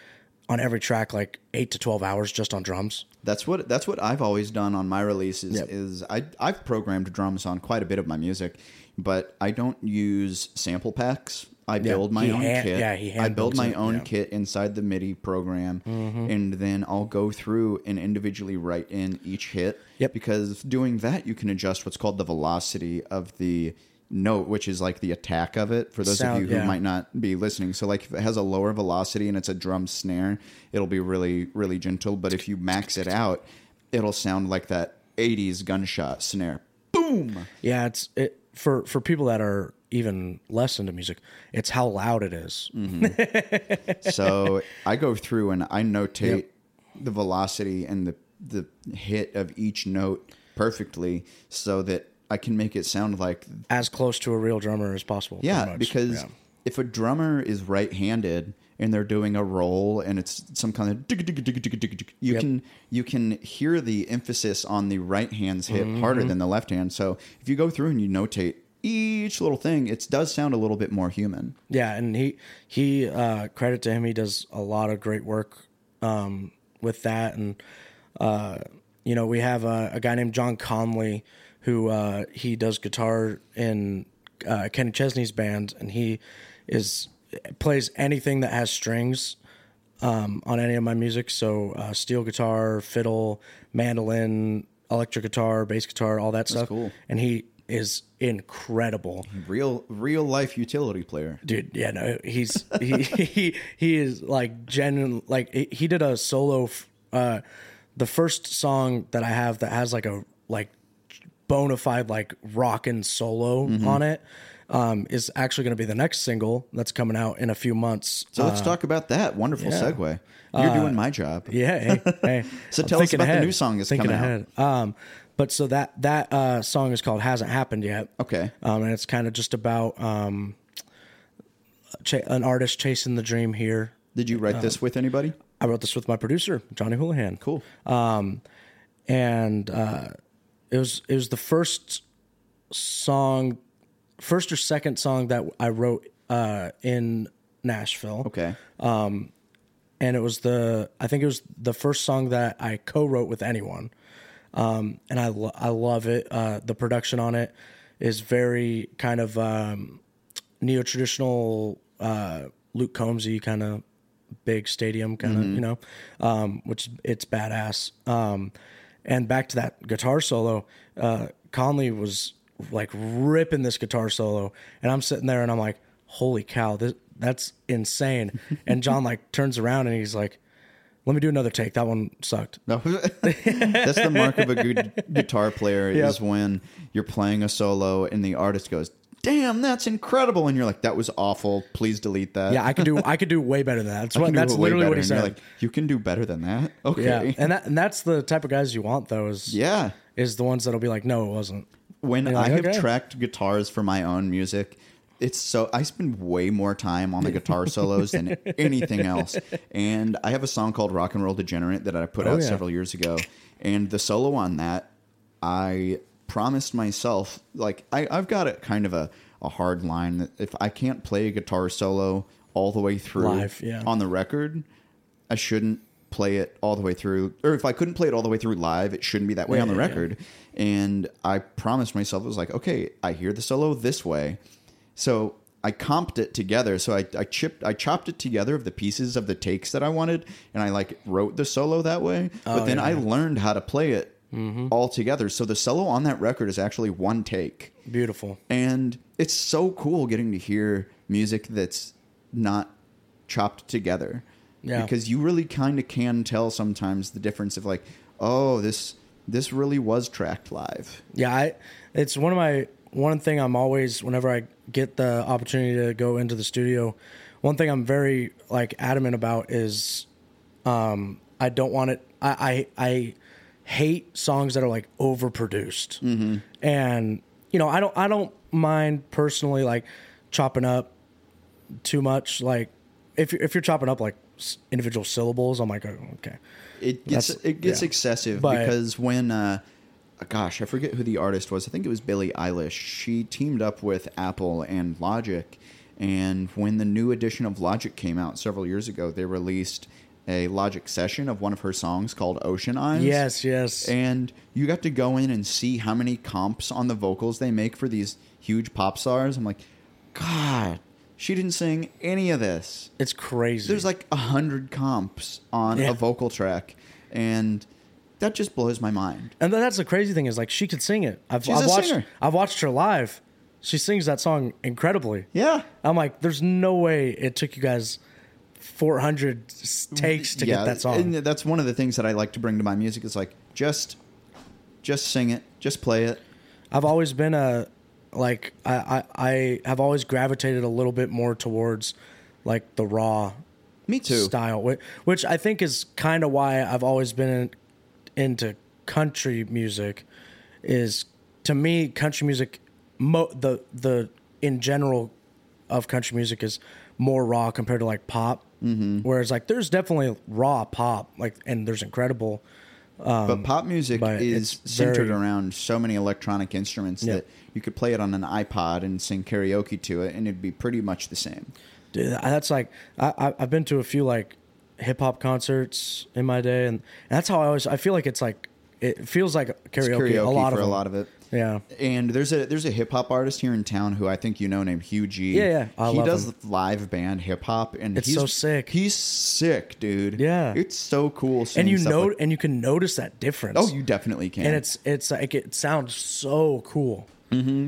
on every track like eight to twelve hours just on drums. That's what that's what I've always done on my releases. Yep. Is I I've programmed drums on quite a bit of my music, but I don't use sample packs. I build my own hand- kit. yeah, he I build my it, own yeah. Mm-hmm. kit inside the MIDI program, and then I'll go through and individually write in each hit. Yep. Because doing that, you can adjust what's called the velocity of the note, which is like the attack of it. For those Sound- of you who yeah. might not be listening, so like if it has a lower velocity and it's a drum snare, it'll be really really gentle. But if you max it out, it'll sound like that '80s gunshot snare. Boom. Yeah, it's it for for people that are even less into music. It's how loud it is. Mm-hmm. so I go through and I notate the velocity and the the hit of each note perfectly so that I can make it sound like as close to a real drummer as possible. yeah because Yeah. if a drummer is right-handed and they're doing a roll and it's some kind of you Yep. can you can hear the emphasis on the right hand's hit harder Mm-hmm. than the left hand so if you go through and you notate each little thing it does sound a little bit more human Yeah, and he he uh, credit to him. He does a lot of great work um, with that, and uh, you know we have a, a guy named John Conley who uh, he does guitar in uh, Kenny Chesney's band, and he is plays anything that has strings um, on any of my music. So uh, steel guitar, fiddle, mandolin, electric guitar, bass guitar, all that stuff. cool. And he is incredible real real life utility player dude yeah no he's he he, he is like genuine like he- he did a solo uh the first song that i have that has like a like bona fide like rockin' solo Mm-hmm. on it um is actually going to be the next single that's coming out in a few months so let's talk about that wonderful Uh, yeah. segue you're doing my job yeah hey, hey. So I'm tell us about the new song that's thinking coming out. ahead. um but so that that uh song is called hasn't happened yet Okay. um and it's kind of just about um ch- an artist chasing the dream here did you uh, write this with anybody I wrote this with my producer, Johnny Houlihan. cool And uh, it was it was the first song, first or second song that I wrote uh, in Nashville. okay Um, And it was the I think it was the first song that I co-wrote with anyone. Um, and I lo- I love it. Uh, the production on it is very kind of um, neo traditional uh, Luke Combsy kind of big stadium kind of you know, um, which it's badass. And back to that guitar solo, uh, Conley was like ripping this guitar solo, and I'm sitting there and I'm like, holy cow, this that's insane. and John like turns around and he's like. Let me do another take. That one sucked. No, that's the mark of a good guitar player is when you're playing a solo and the artist goes, "Damn, that's incredible," and you're like, "That was awful. Please delete that." Yeah, I could do. I could do way better than that. That's what. That's literally what better." he you're said. Like, you can do better than that. Okay. yeah, and that and that's the type of guys you want. Though is yeah. is the ones that'll be like, no, it wasn't. When You're I have okay. tracked guitars for my own music, it's so I spend way more time on the guitar solos than anything else. And I have a song called Rock and Roll Degenerate that I put oh, out Oh, yeah. several years ago. And the solo on that, I promised myself, like I, I've got a kind of a, a hard line that if I can't play a guitar solo all the way through Live, yeah. on the record, I shouldn't play it all the way through. Or if I couldn't play it all the way through live, it shouldn't be that way Yeah, on the yeah, yeah. record. And I promised myself, it was like, okay, I hear the solo this way. So I comped it together. So I, I chipped, I chopped it together of the pieces of the takes that I wanted, and I like wrote the solo that way. but then Oh, yeah, Mm-hmm. I learned how to play it all together. So the solo on that record is actually one take. Beautiful. And it's so cool getting to hear music that's not chopped together. Yeah. Because you really kind of can tell sometimes the difference of like, oh, this this really was tracked live. Yeah, I. It's one of my one thing I'm always whenever I get the opportunity to go into the studio one thing I'm very like adamant about is um, I don't want it. I I, I hate songs that are like overproduced, mm-hmm. and you know I don't I don't mind personally like chopping up too much. Like if you're, if you're chopping up like individual syllables, I'm like oh, okay. It gets That's- it gets yeah. excessive But- because when uh gosh, I forget who the artist was. I think it was Billie Eilish. She teamed up with Apple and Logic and when the new edition of Logic came out several years ago, they released a Logic session of one of her songs called Ocean Eyes. Yes, yes. And you got to go in and see how many comps on the vocals they make for these huge pop stars. I'm like, God, she didn't sing any of this. it's crazy. There's like a hundred comps on Yeah. a vocal track, and that just blows my mind. And that's the crazy thing is like she could sing it. I've, She's I've a watched singer. I've watched her live. She sings that song incredibly. Yeah, I'm like, there's no way it took you guys 400 s- takes to yeah, get that song. And that's one of the things that I like to bring to my music. Is like just, just sing it, just play it. I've always been a like I, I I have always gravitated a little bit more towards like the raw Me too. style, which, which I think is kind of why I've always been in, into country music. Is to me, country music, mo- the the in general of country music is more raw compared to like pop. Mm-hmm. Whereas like there's definitely raw pop, like and there's incredible. but pop music um, but is centered very- around so many electronic instruments Yeah. that you could play it on an iPod and sing karaoke to it, and it'd be pretty much the same. Dude, that's like I, I've been to a few like hip hop concerts in my day, and, that's how I always I feel like it's like it feels like karaoke, karaoke a lot for of a lot of it. Yeah, And there's a there's a hip hop artist here in town who I think you know named Hugh G. Yeah, yeah. I he love does him. live band hip hop, and It's he's so sick. He's sick, dude. Yeah. it's so cool. and you know like- and you can notice that difference. oh, you definitely can. and it's it's like it sounds so cool.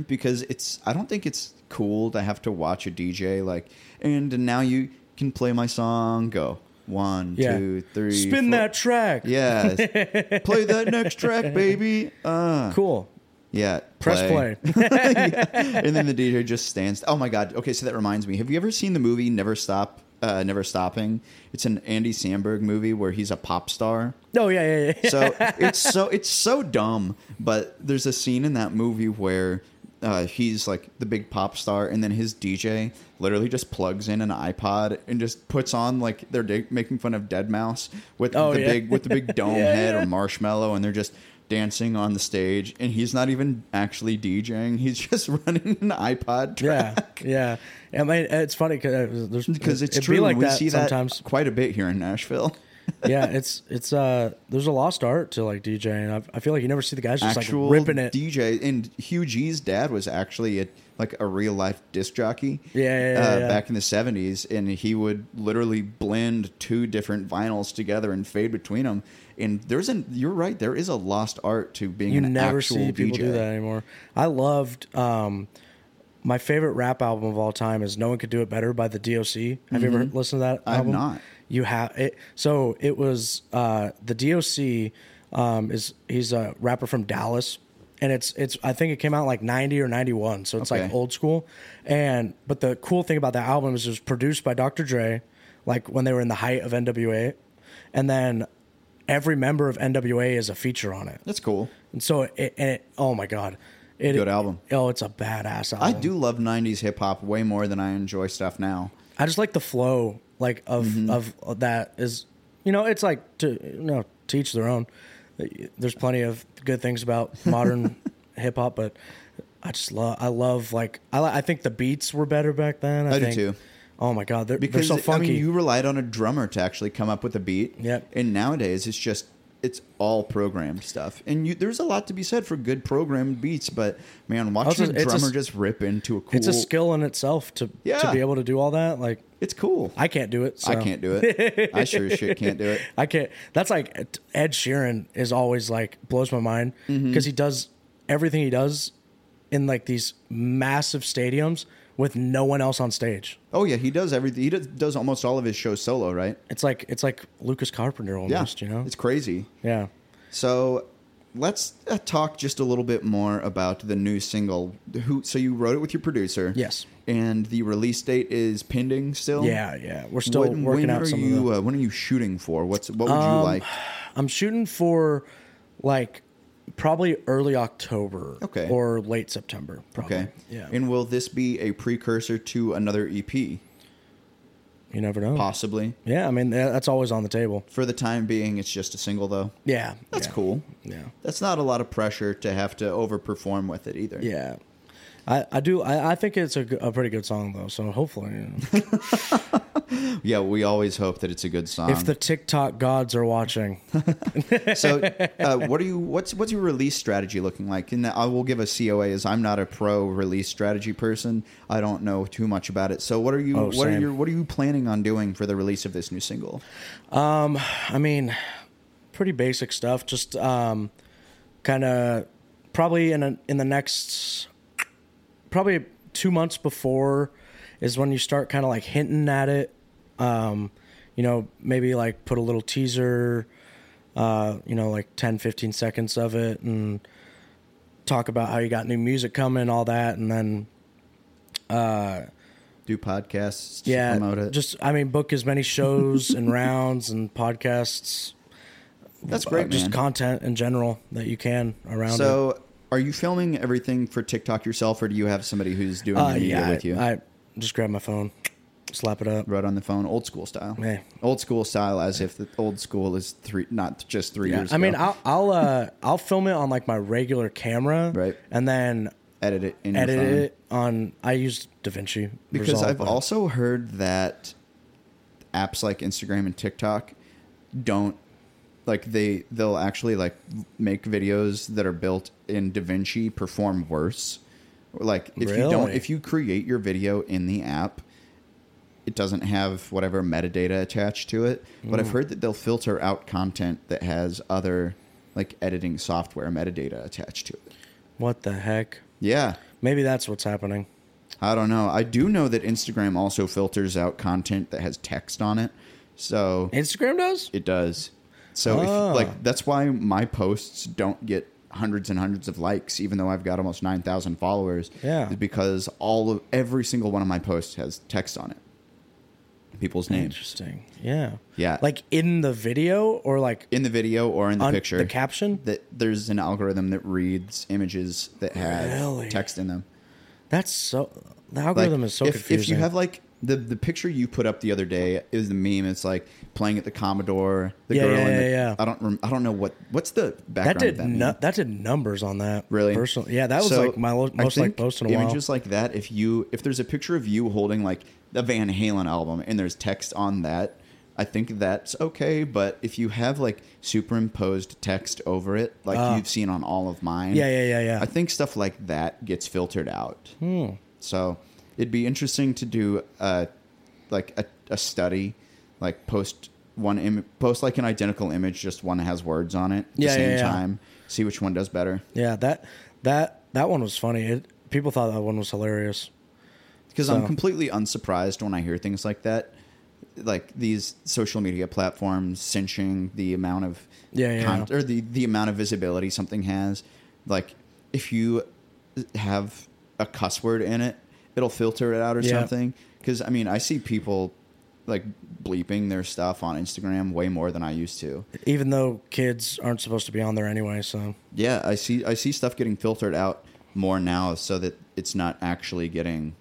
because it's I don't think it's cool to have to watch a DJ like and now you can play my song. Go one, Yeah, two, three, spin four. that track. Yeah, play that next track, baby. Uh, cool. Yeah, Press play. and then the DJ just stands. Oh my god. Okay, so that reminds me. Have you ever seen the movie Never Stop? Uh, Never Stopping. It's an Andy Samberg movie where he's a pop star. oh yeah, yeah, yeah. So it's so it's so dumb. But there's a scene in that movie where uh, he's like the big pop star, and then his DJ literally just plugs in an iPod and just puts on like they're da- making fun of Deadmau5 with Oh, the yeah. big with the big dome Yeah, head yeah. or Marshmello, and they're just dancing on the stage, and he's not even actually DJing. He's just running an iPod yeah, track. yeah. I mean, it's funny because Because it's true. Be like we that see sometimes. that quite a bit here in Nashville. yeah, it's it's uh, there's a lost art to like DJing. I, I feel like you never see the guys just actual like ripping it. DJ. And Hugh G's dad was actually a, like a real life disc jockey. Yeah, yeah, yeah, uh, yeah. Back in the seventies, and he would literally blend two different vinyls together and fade between them. And there's an you're right. There is a lost art to being you an never actual see people DJ. do that anymore. I loved um, my favorite rap album of all time is "No One Could Do It Better" by the DOC. Have you ever listened to that? I have not. You have it. So it was uh, the DOC um, is he's a rapper from Dallas, and it's it's I think it came out like ninety or ninety one, so it's like old school. And but the cool thing about that album is it was produced by Dr. Dre, like when they were in the height of NWA, and then every member of NWA is a feature on it. That's cool. And so it, and it oh my god, it, Good album. Oh, it's a badass album. I do love '90s hip hop way more than I enjoy stuff now. I just like the flow, like of Mm-hmm. of that is, you know, it's like to you know teach their own. There's plenty of good things about modern hip hop, but I just love I love like I I think the beats were better back then. I, I do too. Oh my god, they're, because they're so funky. I mean, you relied on a drummer to actually come up with a beat. Yep. And nowadays, it's just it's all programmed stuff, and you, there's a lot to be said for good programmed beats. But man, watching Also, a it's a- drummer just rip into a cool, it's a skill in itself to Yeah. to be able to do all that. Like It's cool. I can't do it. So. I can't do it. I sure as shit can't do it. I can't. That's like Ed Sheeran is always like blows my mind because Mm-hmm. he does everything he does in like these massive stadiums with no one else on stage. Oh yeah, he does everything. He does, does almost all of his shows solo, right? It's like it's like Lucas Carpenter almost. Yeah, you know? it's crazy. yeah. So let's uh, talk just a little bit more about the new single. Who? So you wrote it with your producer. Yes. And the release date is pending still. Yeah, yeah. We're still When, working when out are some you? of the. Uh, when are you shooting for? What's what would you Um, like? I'm shooting for like probably early October. Okay. Or late September. Probably. Okay. Yeah. And will this be a precursor to another EP? you never know. Possibly. Yeah, I mean that's always on the table. For the time being, it's just a single though. Yeah. That's yeah. cool. Yeah. That's not a lot of pressure to have to overperform with it either. Yeah. I, I do I, I think it's a, g- a pretty good song though so hopefully you know. Yeah, we always hope that it's a good song. if the TikTok gods are watching so, uh, what are you? What's what's your release strategy looking like? And I will give a COA as I'm not a pro release strategy person. I don't know too much about it. So, what are you? Oh, what are same. you? What are you planning on doing for the release of this new single? Um, I mean, pretty basic stuff. Just um, kind of probably in a, in the next probably two months before is when you start kind of like hinting at it. Um, you know, maybe like put a little teaser, uh, you know, like 10, 15 seconds of it and talk about how you got new music coming, all that. And then, Do podcasts? to yeah, promote it. just, I mean, book as many shows and rounds and podcasts that's uh, great, just man. content in general that you can around it. Are you filming everything for TikTok yourself, or do you have somebody who's doing Uh, the media yeah, with you? I, I just grab my phone, slap it up. right on the phone, old school style. Yeah. Old school style, as if the old school is three, not just three Yeah, years. I mean. I'll I'll uh, I'll film it on like my regular camera, Right. and then edit it in edit it on. I use DaVinci because Resolve, I've but- also heard that apps like Instagram and TikTok don't like they they'll actually like make videos that are built in DaVinci perform worse. Like if you don't if you create your video in the app, it doesn't have whatever metadata attached to it. But Mm. I've heard that they'll filter out content that has other like editing software metadata attached to it. what the heck? Yeah. Maybe that's what's happening. I don't know. I do know that Instagram also filters out content that has text on it. So Instagram does. it does. So Ah. if like that's why my posts don't get hundreds and hundreds of likes even though I've got almost 9,000 followers. Yeah. is because all of every single one of my posts has text on it. People's names Interesting. Yeah. Yeah. Like in the video or like in the video or in the picture. the caption. that there's an algorithm that reads images that have Really? text in them. That's so. The Like, algorithm is so if, confusing. If you have like the the picture you put up the other day is the meme. It's like playing at the Commodore. The Yeah, girl yeah, in the, yeah, yeah. I don't. Rem, I don't know what what's the that background did of that. nu- meme? that did numbers on that. Really? Personally, yeah, that was So, like my lo- most like post in a while. Images like that. If you if there's a picture of you holding like the Van Halen album and there's text on that, I think that's okay. But if you have like superimposed text over it, like Ah. you've seen on all of mine, Yeah, yeah, yeah, yeah. I think stuff like that gets filtered out. So it'd be interesting to do uh, like a, a study, like post one Im- post like an identical image, just one has words on it at Yeah, the same yeah, yeah. time. See which one does better. Yeah, that that that one was funny. It, people thought that one was hilarious. Because I'm completely unsurprised when I hear things like that. Like these social media platforms cinching the amount of Yeah, yeah. or the the amount of visibility something has. Like if you have a cuss word in it, it'll filter it out or Yeah. something. Because I mean, I see people like bleeping their stuff on Instagram way more than I used to. Even though kids aren't supposed to be on there anyway, so Yeah, I see. I see stuff getting filtered out more now, so that it's not actually getting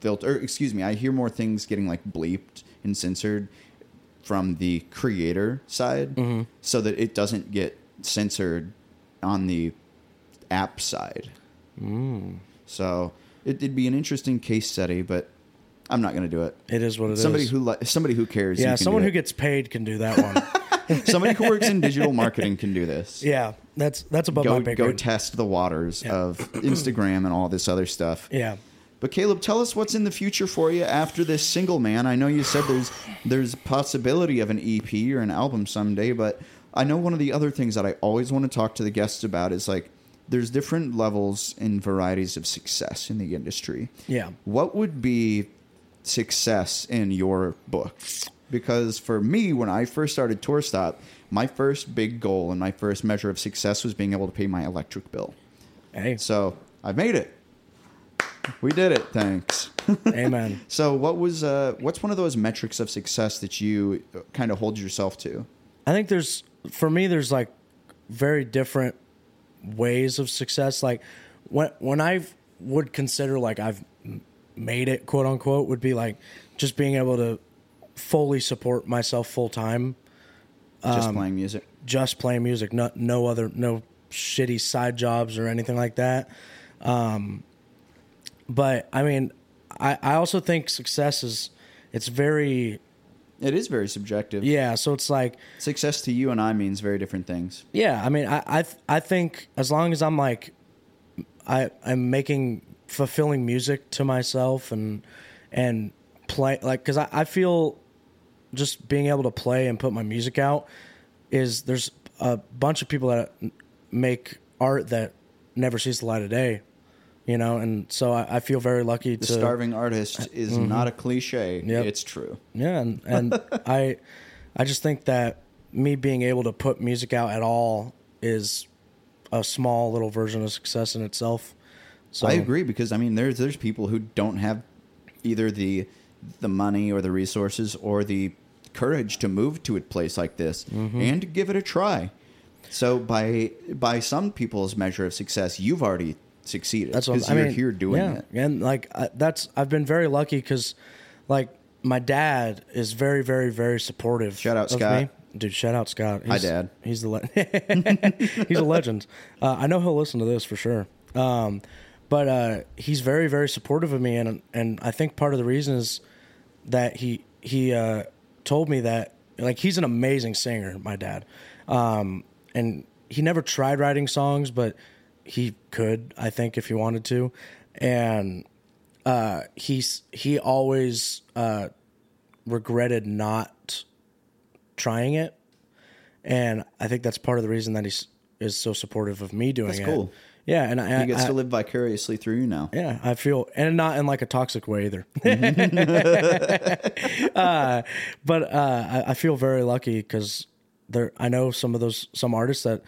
filtered. Excuse me, I hear more things getting like bleeped and censored from the creator side, mm-hmm. so that it doesn't get censored on the app side. Mm. So it, it'd be an interesting case study, but I'm not going to do it. it is what it is. somebody who li- somebody who cares. yeah, someone who gets paid can do that one. somebody who works in digital marketing can do this. yeah, that's that's above go my pay go grade. test the waters Yeah. of Instagram and all this other stuff. yeah, But Kaleb, tell us what's in the future for you after this single, man. I know you said there's there's possibility of an EP or an album someday, but I know one of the other things that I always want to talk to the guests about is like there's different levels and varieties of success in the industry. yeah. What would be success in your book? because for me, when I first started Tour Stop, my first big goal and my first measure of success was being able to pay my electric bill. Hey, So I made it. We did it. Thanks. amen. so what was uh, what's one of those metrics of success that you kind of hold yourself to? I think there's for me there's like very different ways of success. Like when when I would consider like I've made it quote unquote would be like just being able to fully support myself full time, Just Um, playing music. just playing music, no no other no shitty side jobs or anything like that. Um, but I mean, I I also think success is it's very It is very subjective. yeah. So it's like Success to you and I means very different things. Yeah, I mean, I I, I think as long as I'm like, I I'm making fulfilling music to myself and and play like because I, I feel just being able to play and put my music out is there's a bunch of people that make art that never sees the light of day, you know, and so I, I feel very lucky to The to starving artist is not a cliche. Mm-hmm. Yep. It's true. Yeah, and, and I I just think that me being able to put music out at all is a small little version of success in itself. So I agree because I mean there's there's people who don't have either the the money or the resources or the courage to move to a place like this Mm-hmm. and give it a try. So by by some people's measure of success, you've already succeeded That's what I you're mean. here doing yeah. it. and like I, that's I've been very lucky because, like, my dad is very, very, very supportive. Shout out Scott. me. dude. Shout out Scott. Hi, Dad. He's the le- he's a legend. Uh, I know he'll listen to this for sure. Um, but uh, he's very, very supportive of me, and and I think part of the reason is that he he uh, told me that like he's an amazing singer, my dad, um, and he never tried writing songs, but he could, I think, if he wanted to, and uh, he's he always uh, regretted not trying it, and I think that's part of the reason that he's is so supportive of me doing That's it. cool. Yeah, and I, He gets I, to live vicariously through you now. yeah, I feel, and not in like a toxic way either. uh, but uh, I, I feel very lucky because there. I know some of those some artists that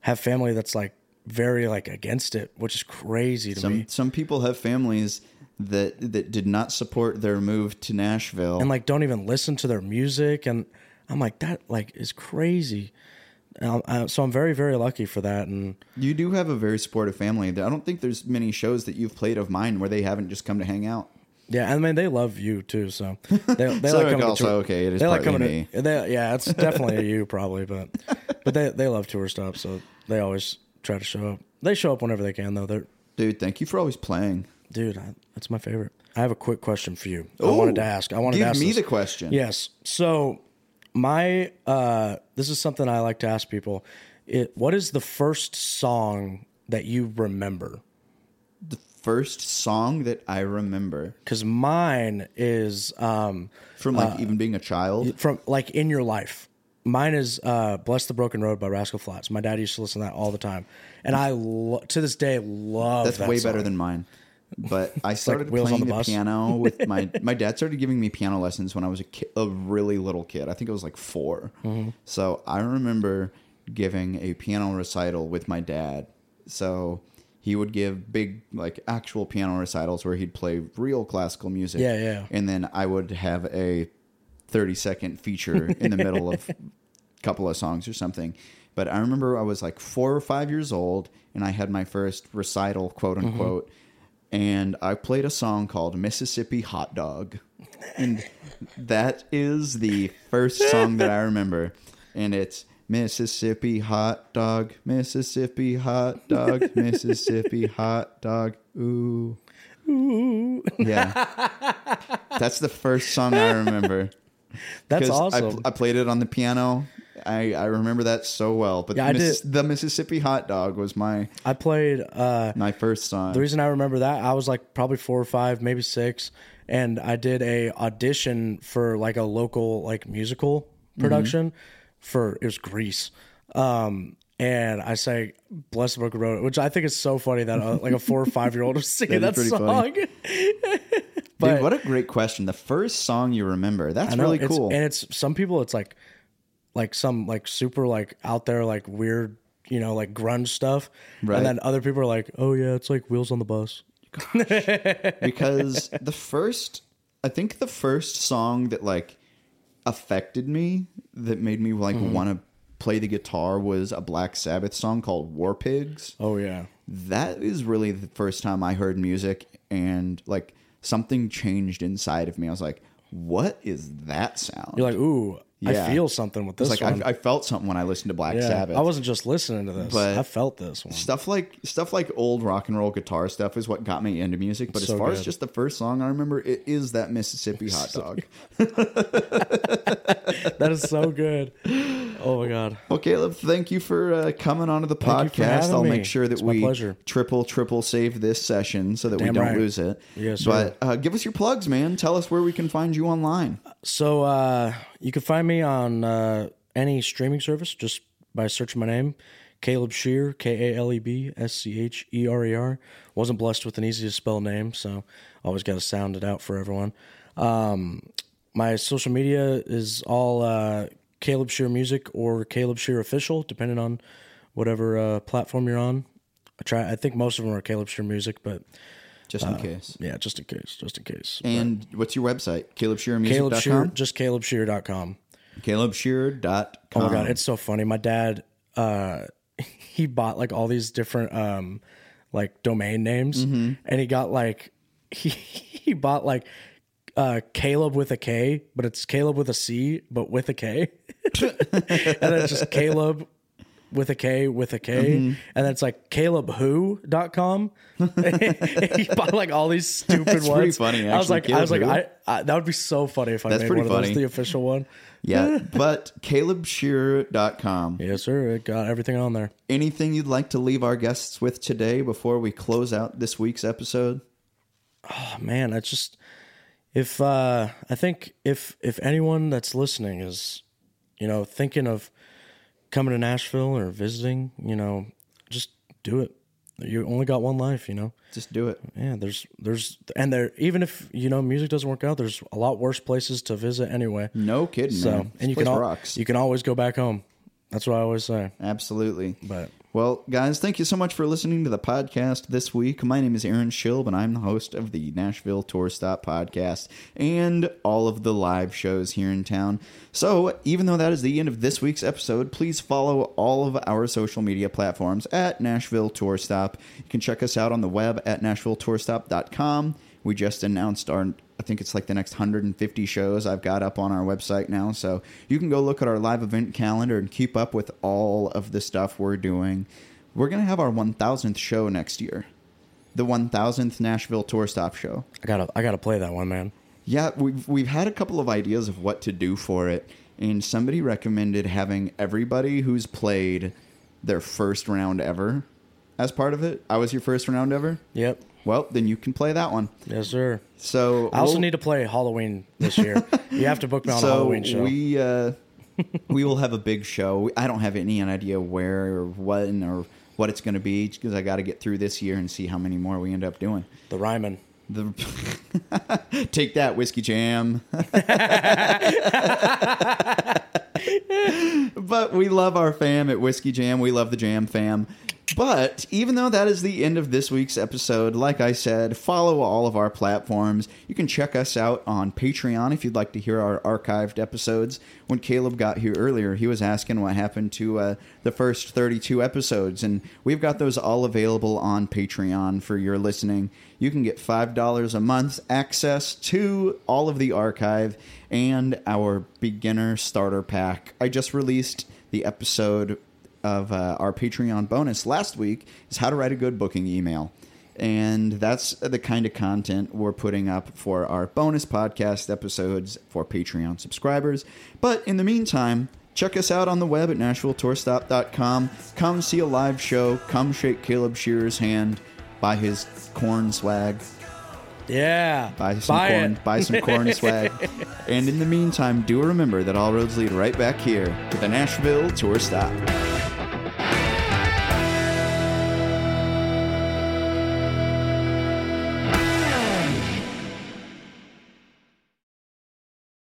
have family that's like very like against it, which is crazy to Some me. some people have families that that did not support their move to Nashville. And like don't even listen to their music, and I'm like that like is crazy. I, so I'm very very lucky for that, and you do have a very supportive family. I don't think there's many shows that you've played of mine where they haven't just come to hang out. Yeah, I mean they love you too, so they, they So, like coming also, to tour. okay, it is they like coming to. They, yeah, it's definitely a you probably, but but they they love tour stop, so they always try to show up. They show up whenever they can, though. They're Dude, thank you for always playing. dude, I, that's my favorite. I have a quick question for you. I wanted to ask. I wanted give to ask me this. the question. Yes. So my uh this is something I like to ask people. It what is the first song that you remember? The First song that I remember Cuz mine is um from like even being a child. from like in your life. Mine is uh Bless the Broken Road by Rascal Flatts. My dad used to listen to that all the time. And I lo- to this day love That's that way song. better than mine. But I started on playing the the, piano with my my dad started giving me piano lessons when I was a ki- a really little kid. I think it was like 4 Mm-hmm. So I remember giving a piano recital with my dad. So he would give big like actual piano recitals where he'd play real classical music. Yeah, yeah. And then I would have a 30 second feature in the middle of a couple of songs or something. But I remember I was like four or five years old and I had my first recital, quote Mm-hmm. unquote. And I played a song called Mississippi Hot Dog. And that is the first song that I remember. And it's Mississippi Hot Dog, Mississippi Hot Dog, Mississippi Hot Dog. Ooh. Ooh. Yeah. That's the first song I remember. That's 'Cause I, awesome. I played it on the piano. I, I remember that so well. But Yeah, I Miss- did- the Mississippi Hot Dog was my I played uh my first song. The reason I remember that, I was like probably four or five, maybe six, and I did a audition for like a local like musical production for it was Grease. Um and I sang Bless the Broken Road, which I think is so funny that uh, like a four or five year old was singing That song. But Dude, what a great question. The first song you remember. That's know, really cool. And it's some people. It's like, like some like super like out there like weird, you know, like grunge stuff. Right. And then other people are like, oh yeah, it's like Wheels on the Bus. because the first I think the first song that like affected me that made me like Mm-hmm. want to play the guitar was a Black Sabbath song called War Pigs. Oh yeah. That is really the first time I heard music and like something changed inside of me. I was like, what is that sound? You're like, ooh, Yeah. I feel something with it's this like one. I, I felt something when I listened to Black yeah, Sabbath. I wasn't just listening to this. But- I felt this one. stuff like stuff like old rock and roll guitar stuff is what got me into music. But as So far as just the first song I remember, it is that Mississippi hot dog. That is so good. Oh my god. Well, Kaleb, thank you for uh, coming onto the Thank podcast. I'll me. make sure that we pleasure. triple, triple save this session so that we don't right. lose it. Yes, but uh, give us your plugs, man. Tell us where we can find you online. So uh, you can find me on uh, any streaming service just by searching my name, Kaleb Scherer, K A L E B S C H E R E R. Wasn't blessed with an easy to spell name, so always got to sound it out for everyone. Um, my social media is all uh, Kaleb Scherer Music or Kaleb Scherer Official, depending on whatever uh, platform you're on. I try. I think most of them are Kaleb Scherer Music, but Just Uh, in case. yeah, just in case, just in case. And what's your website? Kaleb Scherer, KalebSchererMusic.com? just KalebScherer.com. KalebScherer.com. Oh my god, it's so funny. My dad, uh, he bought like all these different um, like domain names, Mm-hmm. and he got like he he bought like uh, Caleb with a K, but it's Caleb with a C, but with a K, and then it's just Caleb with a K with a K, Mm-hmm. and then it's like CalebWho.com. he bought like all these stupid That's pretty ones. funny, I was actually, like, I was like, I, I that would be so funny if I That's made pretty one of funny. those the official one. Yeah, but KalebScherer.com. Yes, sir. It got everything on there. Anything you'd like to leave our guests with today before we close out this week's episode? Oh, man, I just if uh I think if if anyone that's listening is you know thinking of coming to Nashville or visiting, you know, just do it. You only got one life, you know. Just do it. Yeah, there's there's and there even if you know music doesn't work out, there's a lot worse places to visit anyway. No kidding, So man. This and you place can al- rocks. you can always go back home. That's what I always say. Absolutely. But Well, guys, thank you so much for listening to the podcast this week. My name is Aaron Schilb, and I'm the host of the Nashville Tour Stop podcast and all of the live shows here in town. So, even though that is the end of this week's episode, please follow all of our social media platforms at Nashville Tour Stop. You can check us out on the web at NashvilleTourStop.com. We just announced our I think it's like the next 150 shows I've got up on our website now. So you can go look at our live event calendar and keep up with all of the stuff we're doing. We're going to have our 1000th show next year. The 1000th Nashville Tour Stop show. I gotta I gotta play that one, man. Yeah, we've we've had a couple of ideas of what to do for it, and somebody recommended having everybody who's played their first round ever as part of it. I was your first round ever. Yep. Well, then you can play that one. Yes, sir. So I also we'll- need to play Halloween this year. you have to book me on a Halloween show. we uh, we will have a big show. I don't have any idea where or when or what it's going to be because I got to get through this year and see how many more we end up doing. the Ryman. The take that whiskey jam. but we love our fam at Whiskey Jam. We love the Jam fam. But even though that is the end of this week's episode, like I said, follow all of our platforms. You can check us out on Patreon if you'd like to hear our archived episodes. When Kaleb got here earlier, he was asking what happened to uh, the first 32 episodes, and we've got those all available on Patreon for your listening. You can get $5 a month access to all of the archive and our beginner starter pack. I just released the episode of uh, our Patreon bonus last week is how to write a good booking email. And that's the kind of content we're putting up for our bonus podcast episodes for Patreon subscribers. But in the meantime, check us out on the web at NashvilleTourStop.com. Come see a live show. Come shake Kaleb Scherer's hand. Buy his corn swag. Yeah. Buy some Buy corn. it. Buy some corn swag. And in the meantime, do remember that all roads lead right back here to the Nashville Tour Stop.